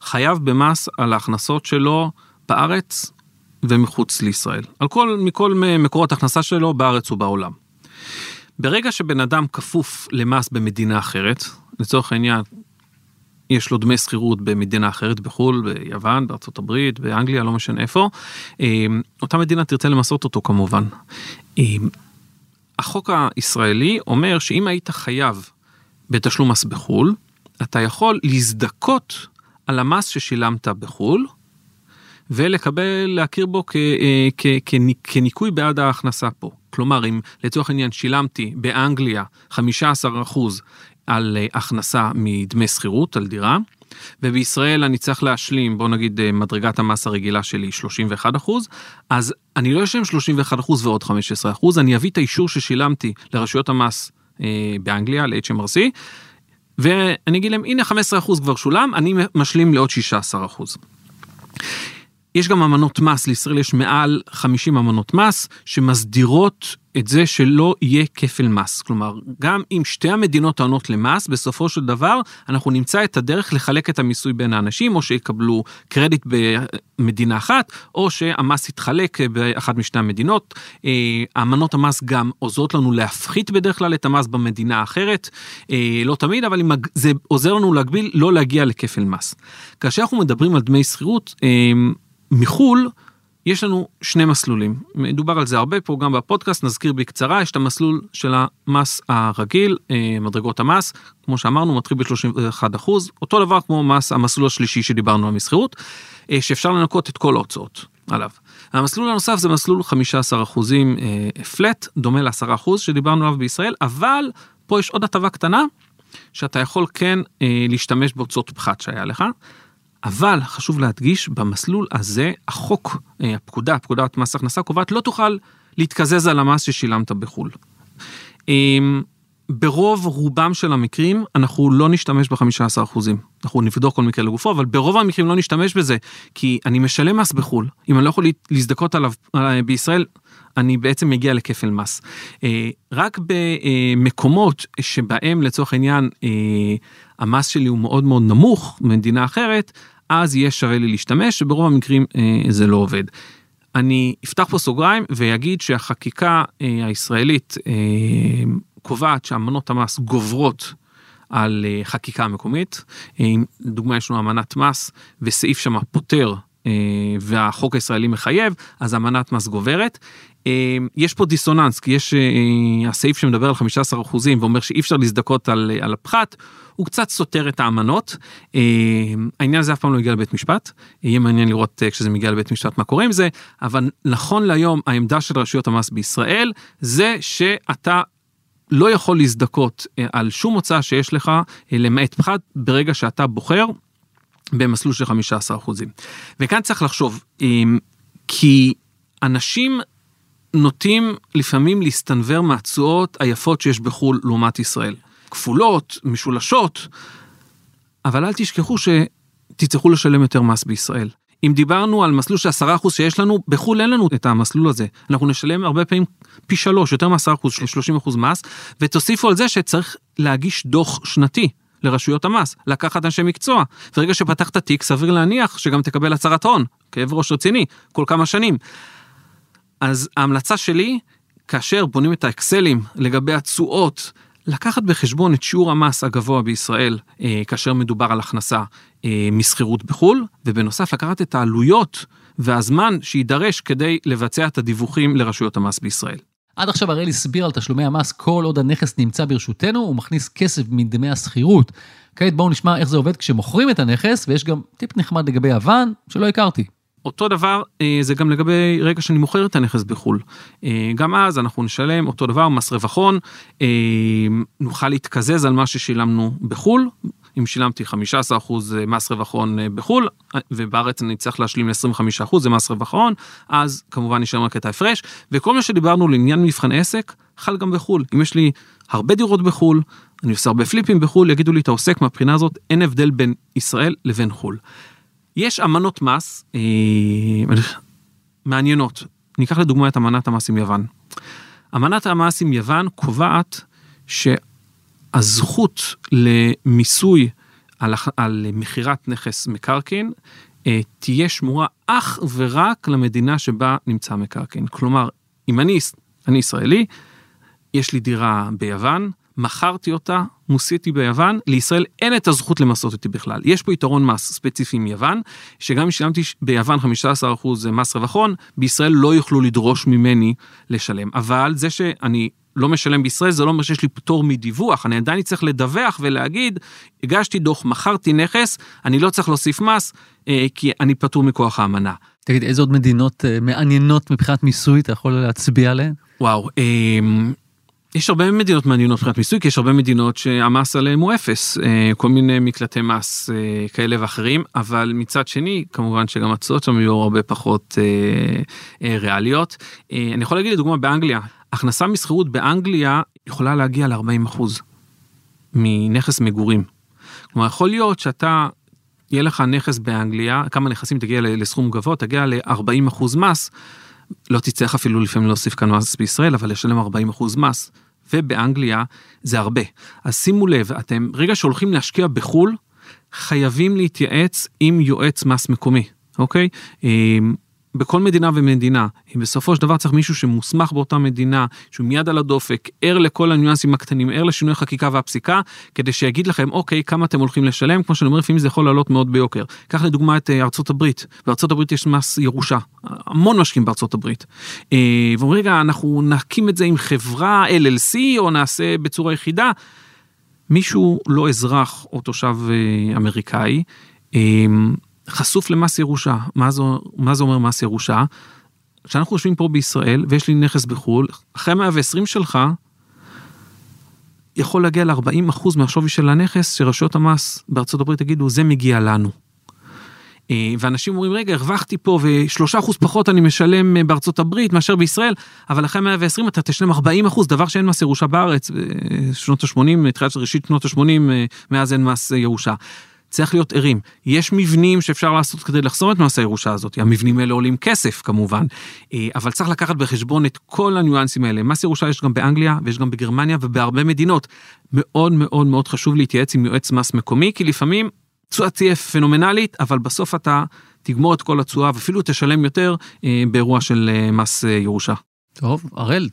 חייב במס על ההכנסות שלו בארץ ומחוץ לישראל, על כל, מכל מקורות הכנסה שלו בארץ ובעולם. ברגע שבן אדם כפוף למס במדינה אחרת, לצורך העניין, יש לו דמי שכירות במדינה אחרת בחו"ל, ביוון, בארצות הברית, באנגליה, לא משנה איפה, אמ, אותה מדינה תרצה למסות אותו כמובן. אמ, החוק הישראלי אומר שאם היית חייב בתשלום מס בחו"ל, אתה יכול להזדכות על המס ששילמת בחו"ל, ולקבל, להכיר בו כ, אה, כ, כ, כניכוי בעד ההכנסה פה. כלומר, אם לצורך העניין שילמתי באנגליה 15% על אה, הכנסה מדמי שכירות על דירה, ובישראל אני צריך להשלים, בוא נגיד אה, מדרגת המס הרגילה שלי 31 אחוז, אז אני לא אשלם 31 אחוז ועוד 15 אחוז, אני אביא את האישור ששילמתי לרשויות המס אה, באנגליה, ל-HMRC, ואני אגיד להם, הנה 15 אחוז כבר שולם, אני משלים לעוד 16 אחוז. יש גם אמנות מס, לישראל יש מעל 50 אמנות מס שמסדירות את זה שלא יהיה כפל מס. כלומר, גם אם שתי המדינות טוענות למס, בסופו של דבר אנחנו נמצא את הדרך לחלק את המיסוי בין האנשים, או שיקבלו קרדיט במדינה אחת, או שהמס יתחלק באחת משתי המדינות. אה, אמנות המס גם עוזרות לנו להפחית בדרך כלל את המס במדינה האחרת, אה, לא תמיד, אבל זה עוזר לנו להגביל, לא להגיע לכפל מס. כאשר אנחנו מדברים על דמי שכירות, אה, מחו"ל, יש לנו שני מסלולים, מדובר על זה הרבה פה גם בפודקאסט, נזכיר בקצרה, יש את המסלול של המס הרגיל, אה, מדרגות המס, כמו שאמרנו, מתחיל ב-31 אחוז, אותו דבר כמו מס, המסלול השלישי שדיברנו על מסחירות, אה, שאפשר לנקות את כל ההוצאות עליו. המסלול הנוסף זה מסלול 15 אחוזים פלט, אה, דומה ל-10 אחוז שדיברנו עליו בישראל, אבל פה יש עוד הטבה קטנה, שאתה יכול כן להשתמש בהוצאות פחת שהיה לך. אבל חשוב להדגיש, במסלול הזה החוק, אה, הפקודה, פקודת מס הכנסה קובעת, לא תוכל להתקזז על המס ששילמת בחו"ל. אמ, ברוב רובם של המקרים אנחנו לא נשתמש ב-15 אחוזים. אנחנו נבדוק כל מקרה לגופו, אבל ברוב המקרים לא נשתמש בזה, כי אני משלם מס בחו"ל. אם אני לא יכול להזדכות עליו אה, בישראל, אני בעצם מגיע לכפל מס. אה, רק במקומות שבהם לצורך העניין המס שלי הוא מאוד מאוד נמוך במדינה אחרת, אז יהיה שווה לי להשתמש, וברוב המקרים אה, זה לא עובד. אני אפתח פה סוגריים ויגיד שהחקיקה אה, הישראלית אה, קובעת שאמנות המס גוברות על אה, חקיקה מקומית. אה, לדוגמה יש לנו אמנת מס וסעיף שם פוטר אה, והחוק הישראלי מחייב, אז אמנת מס גוברת. אה, יש פה דיסוננס, כי יש אה, הסעיף שמדבר על 15 אחוזים ואומר שאי אפשר להזדכות על, על הפחת, הוא קצת סותר את האמנות. העניין הזה אף פעם לא הגיע לבית משפט, יהיה מעניין לראות כשזה מגיע לבית משפט מה קורה עם זה, אבל נכון להיום העמדה של רשויות המס בישראל זה שאתה לא יכול להזדכות על שום הוצאה שיש לך למעט פחת ברגע שאתה בוחר במסלול של 15 אחוזים. וכאן צריך לחשוב, כי אנשים נוטים לפעמים להסתנוור מהתשואות היפות שיש בחו"ל לעומת ישראל. כפולות, משולשות, אבל אל תשכחו שתצטרכו לשלם יותר מס בישראל. אם דיברנו על מסלול של 10% שיש לנו, בחו"ל אין לנו את המסלול הזה. אנחנו נשלם הרבה פעמים פי שלוש, יותר מ-10%, 30% מס, ותוסיפו על זה שצריך להגיש דוח שנתי. לרשויות המס, לקחת אנשי מקצוע. ברגע שפתחת תיק, סביר להניח שגם תקבל הצהרת הון, כאב ראש רציני, כל כמה שנים. אז ההמלצה שלי, כאשר בונים את האקסלים לגבי התשואות, לקחת בחשבון את שיעור המס הגבוה בישראל אה, כאשר מדובר על הכנסה אה, משכירות בחו"ל, ובנוסף לקחת את העלויות והזמן שיידרש כדי לבצע את הדיווחים לרשויות המס בישראל. עד עכשיו הראל הסביר על תשלומי המס כל עוד הנכס נמצא ברשותנו, הוא מכניס כסף מדמי השכירות. כעת בואו נשמע איך זה עובד כשמוכרים את הנכס, ויש גם טיפ נחמד לגבי יוון שלא הכרתי. אותו דבר אה, זה גם לגבי רגע שאני מוכר את הנכס בחו"ל. אה, גם אז אנחנו נשלם אותו דבר מס רווחון, אה, נוכל להתקזז על מה ששילמנו בחו"ל. אם שילמתי 15% מס רווחון בחו"ל, ובארץ אני צריך להשלים ל-25% זה מס רווחון, אז כמובן נשאר רק את ההפרש, וכל מה שדיברנו לעניין מבחן עסק, חל גם בחו"ל. אם יש לי הרבה דירות בחו"ל, אני עושה הרבה פליפים בחו"ל, יגידו לי, אתה עוסק מהבחינה הזאת, אין הבדל בין ישראל לבין חו"ל. יש אמנות מס אה, מעניינות. ניקח לדוגמה את אמנת המס עם יוון. אמנת המס עם יוון קובעת שהזכות למיסוי על, על מכירת נכס מקרקעין אה, תהיה שמורה אך ורק למדינה שבה נמצא מקרקעין. כלומר, אם אני, אני ישראלי, יש לי דירה ביוון, מכרתי אותה, מוסיתי ביוון, לישראל אין את הזכות למסות אותי בכלל. יש פה יתרון מס ספציפי עם יוון, שגם אם שילמתי ביוון 15% מס רווחון, בישראל לא יוכלו לדרוש ממני לשלם. אבל זה שאני לא משלם בישראל, זה לא אומר שיש לי פטור מדיווח, אני עדיין צריך לדווח ולהגיד, הגשתי דוח, מכרתי נכס, אני לא צריך להוסיף מס, אה, כי אני פטור מכוח האמנה. תגיד, איזה עוד מדינות אה, מעניינות מבחינת מיסוי אתה יכול להצביע עליהן? וואו, אה, יש הרבה מדינות מעניינות מבחינת מיסוי, כי יש הרבה מדינות שהמס עליהן הוא אפס, כל מיני מקלטי מס כאלה ואחרים, אבל מצד שני, כמובן שגם התשואות שם יהיו הרבה פחות ריאליות. אני יכול להגיד לדוגמה באנגליה, הכנסה משכירות באנגליה יכולה להגיע ל-40% מנכס מגורים. כלומר, יכול להיות שאתה, יהיה לך נכס באנגליה, כמה נכסים תגיע לסכום גבוה, תגיע ל-40% מס. לא תצטרך אפילו לפעמים להוסיף כאן מס בישראל, אבל לשלם 40% מס. ובאנגליה זה הרבה. אז שימו לב, אתם רגע שהולכים להשקיע בחו"ל, חייבים להתייעץ עם יועץ מס מקומי, אוקיי? בכל מדינה ומדינה, אם בסופו של דבר צריך מישהו שמוסמך באותה מדינה, שהוא מיד על הדופק, ער לכל הניואנסים הקטנים, ער לשינוי החקיקה והפסיקה, כדי שיגיד לכם, אוקיי, כמה אתם הולכים לשלם, כמו שאני אומר, לפעמים זה יכול לעלות מאוד ביוקר. קח לדוגמה את אה, ארצות הברית, בארצות הברית יש מס ירושה, המון משקיעים בארצות הברית. אה, ואומרים, רגע, אנחנו נקים את זה עם חברה LLC, או נעשה בצורה יחידה. מישהו לא אזרח או תושב אה, אמריקאי, חשוף למס ירושה. מה זה, מה זה אומר מס ירושה? כשאנחנו יושבים פה בישראל ויש לי נכס בחו"ל, אחרי 120 שלך, יכול להגיע ל-40% מהשווי של הנכס שרשויות המס בארצות הברית יגידו זה מגיע לנו. אה, ואנשים אומרים רגע הרווחתי פה ושלושה אחוז פחות אני משלם אה, בארצות הברית מאשר בישראל אבל אחרי 120 אתה תשלם 40 אחוז דבר שאין מס ירושה בארץ אה, שנות ה-80 תחילת ראשית שנות ה-80 מאז אין מס ירושה. צריך להיות ערים. יש מבנים שאפשר לעשות כדי לחסום את מס הירושה הזאת, המבנים האלה עולים כסף כמובן, אה, אבל צריך לקחת בחשבון את כל הניואנסים האלה. מס ירושה יש גם באנגליה ויש גם בגרמניה ובהרבה מדינות. מאוד מאוד מאוד חשוב להתייעץ עם יועץ מס מקומי, כי לפעמים תשואה תהיה פנומנלית, אבל בסוף אתה תגמור את כל התשואה ואפילו תשלם יותר אה, באירוע של אה, מס ירושה. טוב, הראל,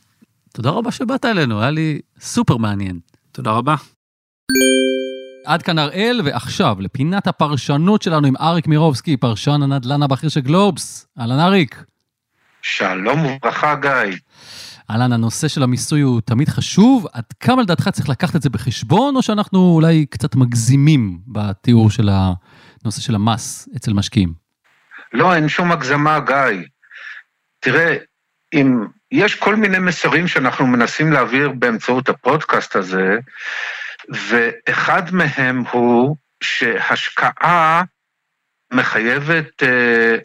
תודה רבה שבאת אלינו, היה לי סופר מעניין. תודה רבה. עד כאן הראל, ועכשיו לפינת הפרשנות שלנו עם אריק מירובסקי, פרשן הנדל"ן הבכיר של גלובס. אהלן אריק. שלום וברכה גיא. אהלן, הנושא של המיסוי הוא תמיד חשוב, עד כמה לדעתך צריך לקחת את זה בחשבון, או שאנחנו אולי קצת מגזימים בתיאור של הנושא של המס אצל משקיעים? לא, אין שום הגזמה, גיא. תראה, אם יש כל מיני מסרים שאנחנו מנסים להעביר באמצעות הפודקאסט הזה, ואחד מהם הוא שהשקעה מחייבת אה,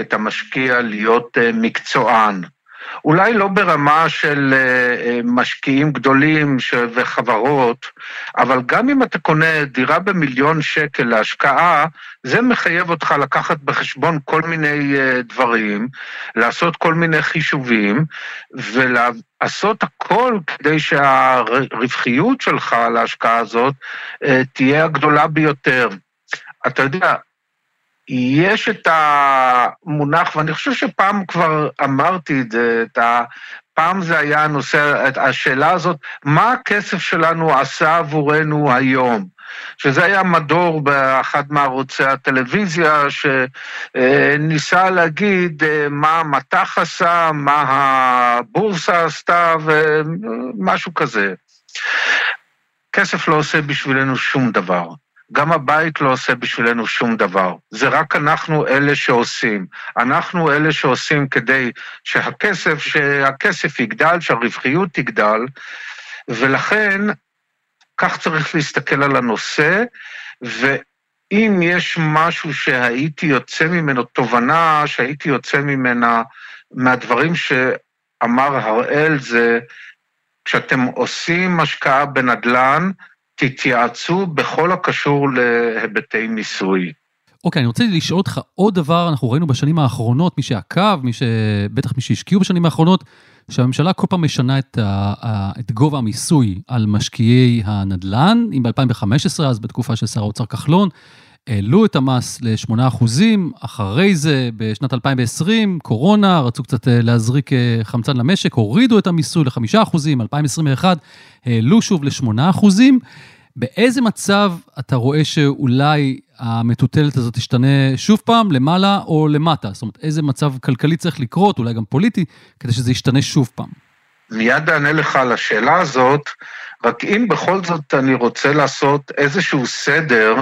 את המשקיע להיות מקצוען. אולי לא ברמה של אה, אה, משקיעים גדולים וחברות, אבל גם אם אתה קונה דירה במיליון שקל להשקעה, זה מחייב אותך לקחת בחשבון כל מיני אה, דברים, לעשות כל מיני חישובים, ולעשות הכל כדי שהרווחיות שלך להשקעה הזאת תהיה הגדולה ביותר. אתה יודע, יש את המונח, ואני חושב שפעם כבר אמרתי את זה, את ה... פעם זה היה הנושא, השאלה הזאת, מה הכסף שלנו עשה עבורנו היום? שזה היה מדור באחד מערוצי הטלוויזיה, שניסה להגיד אה, מה המטח עשה, מה הבורסה עשתה ומשהו כזה. כסף לא עושה בשבילנו שום דבר. גם הבית לא עושה בשבילנו שום דבר. זה רק אנחנו אלה שעושים. אנחנו אלה שעושים כדי שהכסף, שהכסף יגדל, שהרווחיות תגדל, ולכן כך צריך להסתכל על הנושא, ואם יש משהו שהייתי יוצא ממנו, תובנה שהייתי יוצא ממנה, מהדברים שאמר הראל, זה כשאתם עושים השקעה בנדל"ן, תתייעצו בכל הקשור להיבטי מיסוי. אוקיי, okay, אני רוצה לשאול אותך עוד דבר, אנחנו ראינו בשנים האחרונות, מי שעקב, מי ש... בטח מי שהשקיעו בשנים האחרונות, שהממשלה כל פעם משנה את, ה... את גובה המיסוי על משקיעי הנדל"ן. אם ב-2015, אז בתקופה של שר האוצר כחלון, העלו את המס ל-8%, אחרי זה, בשנת 2020, קורונה, רצו קצת אה, להזריק אה, חמצן למשק, הורידו את המיסוי ל-5%, 2021 העלו שוב ל-8%. באיזה מצב אתה רואה שאולי המטוטלת הזאת תשתנה שוב פעם, למעלה או למטה? זאת אומרת, איזה מצב כלכלי צריך לקרות, אולי גם פוליטי, כדי שזה ישתנה שוב פעם? מיד אענה לך על השאלה הזאת, רק אם בכל זאת אני רוצה לעשות איזשהו סדר,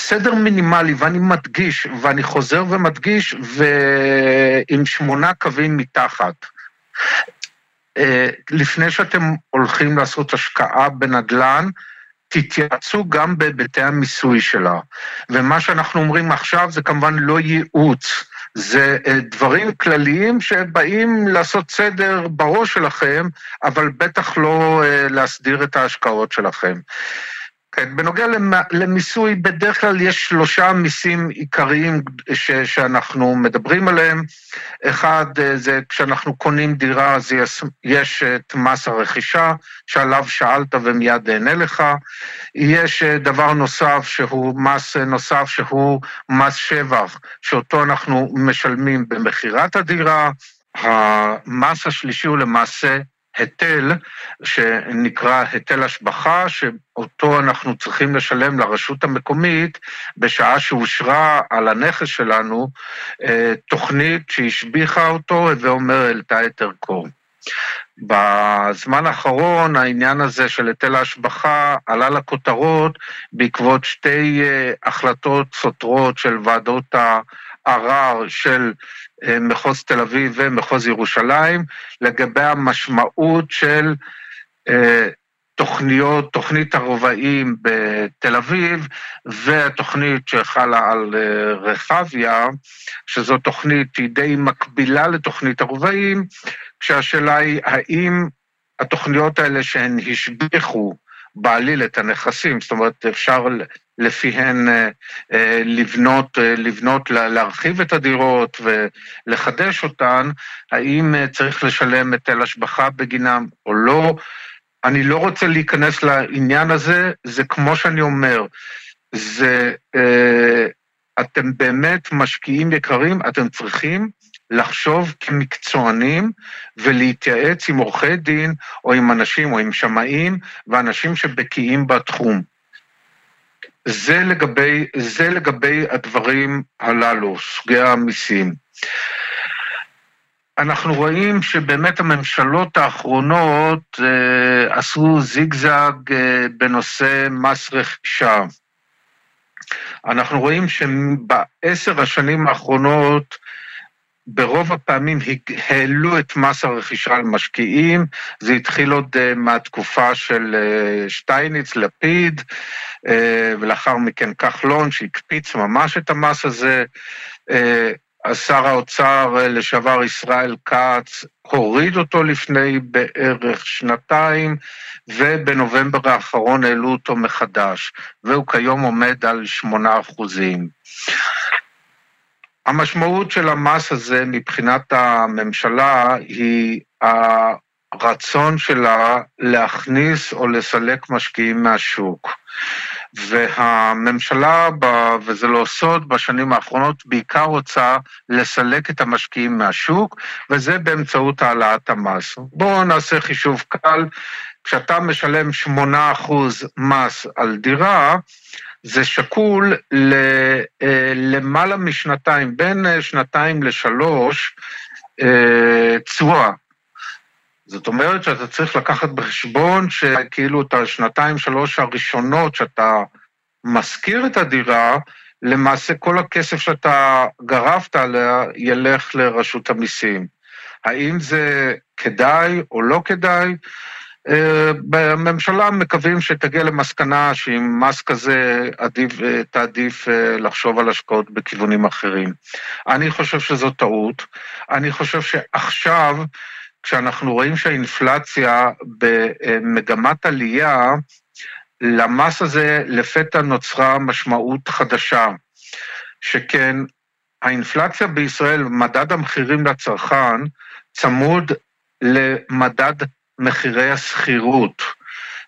סדר מינימלי, ואני מדגיש, ואני חוזר ומדגיש, ועם שמונה קווים מתחת. אה, לפני שאתם הולכים לעשות השקעה בנדל"ן, תתייעצו גם בהיבטי המיסוי שלה. ומה שאנחנו אומרים עכשיו זה כמובן לא ייעוץ, זה אה, דברים כלליים שבאים לעשות סדר בראש שלכם, אבל בטח לא אה, להסדיר את ההשקעות שלכם. כן, בנוגע למיסוי, בדרך כלל יש שלושה מיסים עיקריים ש, שאנחנו מדברים עליהם. אחד, אה, זה כשאנחנו קונים דירה, אז יש, יש את מס הרכישה, שעליו שאלת ומיד אענה לך. יש אה, דבר נוסף שהוא מס נוסף, שהוא מס שבח, שאותו אנחנו משלמים במכירת הדירה. המס השלישי הוא למעשה היטל שנקרא היטל השבחה, שאותו אנחנו צריכים לשלם לרשות המקומית בשעה שאושרה על הנכס שלנו אה, תוכנית שהשביחה אותו, ואומר העלתה את ערכו. בזמן האחרון העניין הזה של היטל ההשבחה עלה לכותרות בעקבות שתי אה, החלטות סותרות של ועדות הערר של אה, מחוז תל אביב ומחוז ירושלים, לגבי המשמעות של אה, תוכניות, תוכנית הרובעים בתל אביב והתוכנית שחלה על אה, רחביה, שזו תוכנית, היא די מקבילה לתוכנית הרובעים, כשהשאלה היא האם התוכניות האלה שהן השביחו בעליל את הנכסים, זאת אומרת, אפשר לפיהן אה, אה, לבנות, אה, לבנות, להרחיב את הדירות ולחדש אותן, האם צריך לשלם היטל השבחה בגינם או לא. אני לא רוצה להיכנס לעניין הזה, זה כמו שאני אומר, זה, אתם באמת משקיעים יקרים, אתם צריכים לחשוב כמקצוענים ולהתייעץ עם עורכי דין או עם אנשים או עם שמאים ואנשים שבקיאים בתחום. זה לגבי, זה לגבי הדברים הללו, סוגי המיסים. אנחנו רואים שבאמת הממשלות האחרונות אה, עשו זיגזג אה, בנושא מס רכישה. אנחנו רואים שבעשר השנים האחרונות ברוב הפעמים העלו את מס הרכישה על משקיעים, זה התחיל עוד uh, מהתקופה של uh, שטייניץ, לפיד, uh, ולאחר מכן כחלון, שהקפיץ ממש את המס הזה. Uh, שר האוצר לשעבר ישראל כץ הוריד אותו לפני בערך שנתיים, ובנובמבר האחרון העלו אותו מחדש, והוא כיום עומד על שמונה אחוזים. המשמעות של המס הזה מבחינת הממשלה היא הרצון שלה להכניס או לסלק משקיעים מהשוק. והממשלה, וזה לא סוד, בשנים האחרונות בעיקר רוצה לסלק את המשקיעים מהשוק, וזה באמצעות העלאת המס. בואו נעשה חישוב קל, כשאתה משלם 8% מס על דירה, זה שקול ללמעלה משנתיים, בין שנתיים לשלוש, אה, תשואה. זאת אומרת שאתה צריך לקחת בחשבון שכאילו את השנתיים, שלוש הראשונות שאתה משכיר את הדירה, למעשה כל הכסף שאתה גרפת עליה ילך לרשות המיסים. האם זה כדאי או לא כדאי? אה, בממשלה מקווים שתגיע למסקנה שעם מס כזה עדיף, תעדיף אה, לחשוב על השקעות בכיוונים אחרים. אני חושב שזו טעות. אני חושב שעכשיו, כשאנחנו רואים שהאינפלציה במגמת עלייה, למס הזה לפתע נוצרה משמעות חדשה, שכן האינפלציה בישראל, מדד המחירים לצרכן, צמוד למדד מחירי השכירות.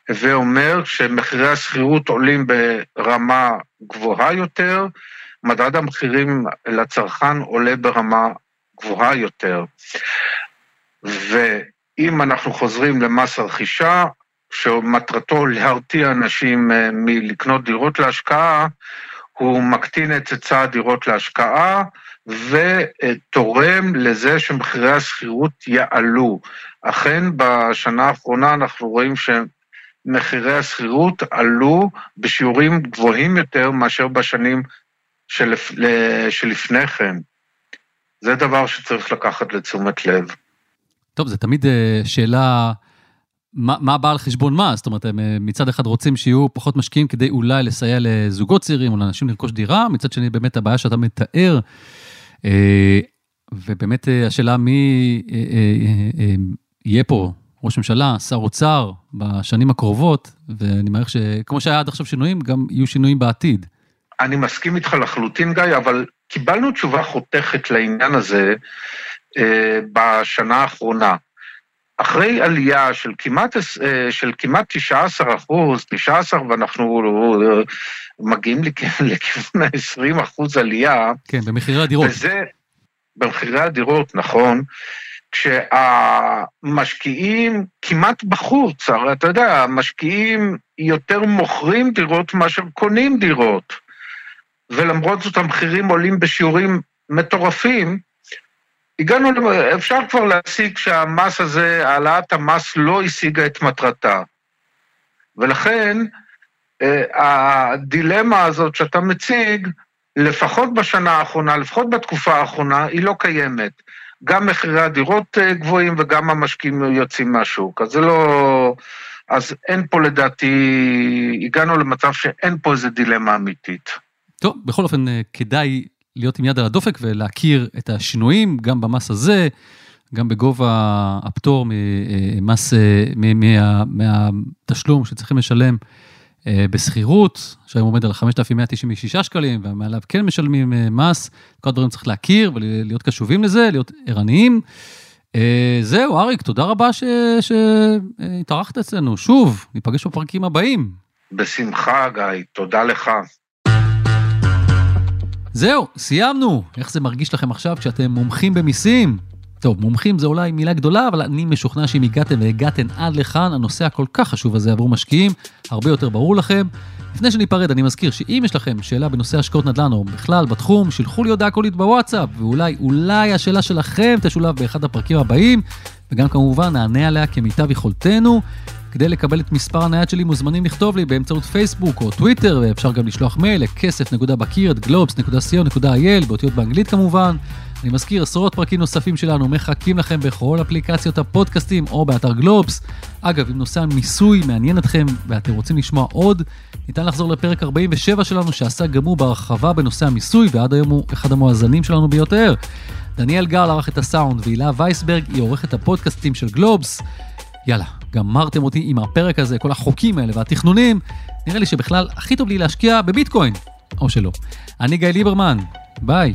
הווה אומר שמחירי השכירות עולים ברמה גבוהה יותר, מדד המחירים לצרכן עולה ברמה גבוהה יותר. ואם אנחנו חוזרים למס הרכישה, שמטרתו להרתיע אנשים אה, מלקנות דירות להשקעה, הוא מקטין את היצע הדירות להשקעה ותורם לזה שמחירי השכירות יעלו. אכן, בשנה האחרונה אנחנו רואים שמחירי השכירות עלו בשיעורים גבוהים יותר מאשר בשנים שלפ... שלפני כן. זה דבר שצריך לקחת לתשומת לב. טוב, זה תמיד אה, שאלה, מה, מה בא על חשבון מה? זאת אומרת, הם אה, מצד אחד רוצים שיהיו פחות משקיעים כדי אולי לסייע לזוגות צעירים או לאנשים לרכוש דירה, מצד שני, באמת הבעיה שאתה מתאר, אה, ובאמת השאלה מי יהיה פה ראש ממשלה, שר אוצר, בשנים הקרובות, ואני מעריך שכמו שהיה עד עכשיו שינויים, גם יהיו שינויים בעתיד. אני מסכים איתך לחלוטין, גיא, אבל קיבלנו תשובה חותכת לעניין הזה אה, בשנה האחרונה. אחרי עלייה של כמעט, אה, של כמעט 19 אחוז, 19 ואנחנו אה, מגיעים לכיוון ה-20 אחוז עלייה. כן, במחירי הדירות. וזה, במחירי הדירות, נכון. כשהמשקיעים כמעט בחוץ, הרי אתה יודע, המשקיעים יותר מוכרים דירות מאשר קונים דירות. ולמרות זאת המחירים עולים בשיעורים מטורפים, הגענו, אפשר כבר להסיק שהמס הזה, העלאת המס לא השיגה את מטרתה. ולכן, אה, הדילמה הזאת שאתה מציג, לפחות בשנה האחרונה, לפחות בתקופה האחרונה, היא לא קיימת. גם מחירי הדירות אה, גבוהים וגם המשקיעים יוצאים מהשוק. אז זה לא... אז אין פה לדעתי, הגענו למצב שאין פה איזה דילמה אמיתית. טוב, בכל אופן, אה, כדאי להיות עם יד על הדופק ולהכיר את השינויים, גם במס הזה, גם בגובה הפטור ממס, אה, מהתשלום שצריכים לשלם אה, בשכירות, שהיום עומד על 5,196 שקלים, ומעליו כן משלמים אה, מס. כל הדברים צריך להכיר ולהיות קשובים לזה, להיות ערניים. זהו, אריק, תודה רבה שהתארחת אצלנו. שוב, ניפגש בפרקים הבאים. בשמחה, גיא, תודה לך. זהו, סיימנו. איך זה מרגיש לכם עכשיו כשאתם מומחים במיסים? טוב, מומחים זה אולי מילה גדולה, אבל אני משוכנע שאם הגעתם והגעתם עד לכאן, הנושא הכל כך חשוב הזה עבור משקיעים, הרבה יותר ברור לכם. לפני שניפרד, אני מזכיר שאם יש לכם שאלה בנושא השקעות נדל"ן או בכלל בתחום, שילחו לי הודעה קולית בוואטסאפ, ואולי, אולי השאלה שלכם תשולב באחד הפרקים הבאים, וגם כמובן נענה עליה כמיטב יכולתנו. כדי לקבל את מספר הנייד שלי מוזמנים לכתוב לי באמצעות פייסבוק או טוויטר, ואפשר גם לשלוח מייל לכסף.בקיר at גלובס.co.il, באותיות באנגלית כמובן. אני מזכיר, עשרות פרקים נוספים שלנו מחכים לכם בכל אפליקציות הפודקאסטים או באתר גלובס. אגב, אם נושא המיסוי מעניין אתכם ואתם רוצים לשמוע עוד, ניתן לחזור לפרק 47 שלנו שעסק גם הוא בהרחבה בנושא המיסוי, ועד היום הוא אחד המואזנים שלנו ביותר. דניאל גל ערך את הסאונד והילה וייסברג היא עורכת הפודקאסטים של גלובס. יאללה, גמרתם אותי עם הפרק הזה, כל החוקים האלה והתכנונים. נראה לי שבכלל הכי טוב לי להשקיע בביטקוין, או שלא. אני גיא ליברמן, ביי.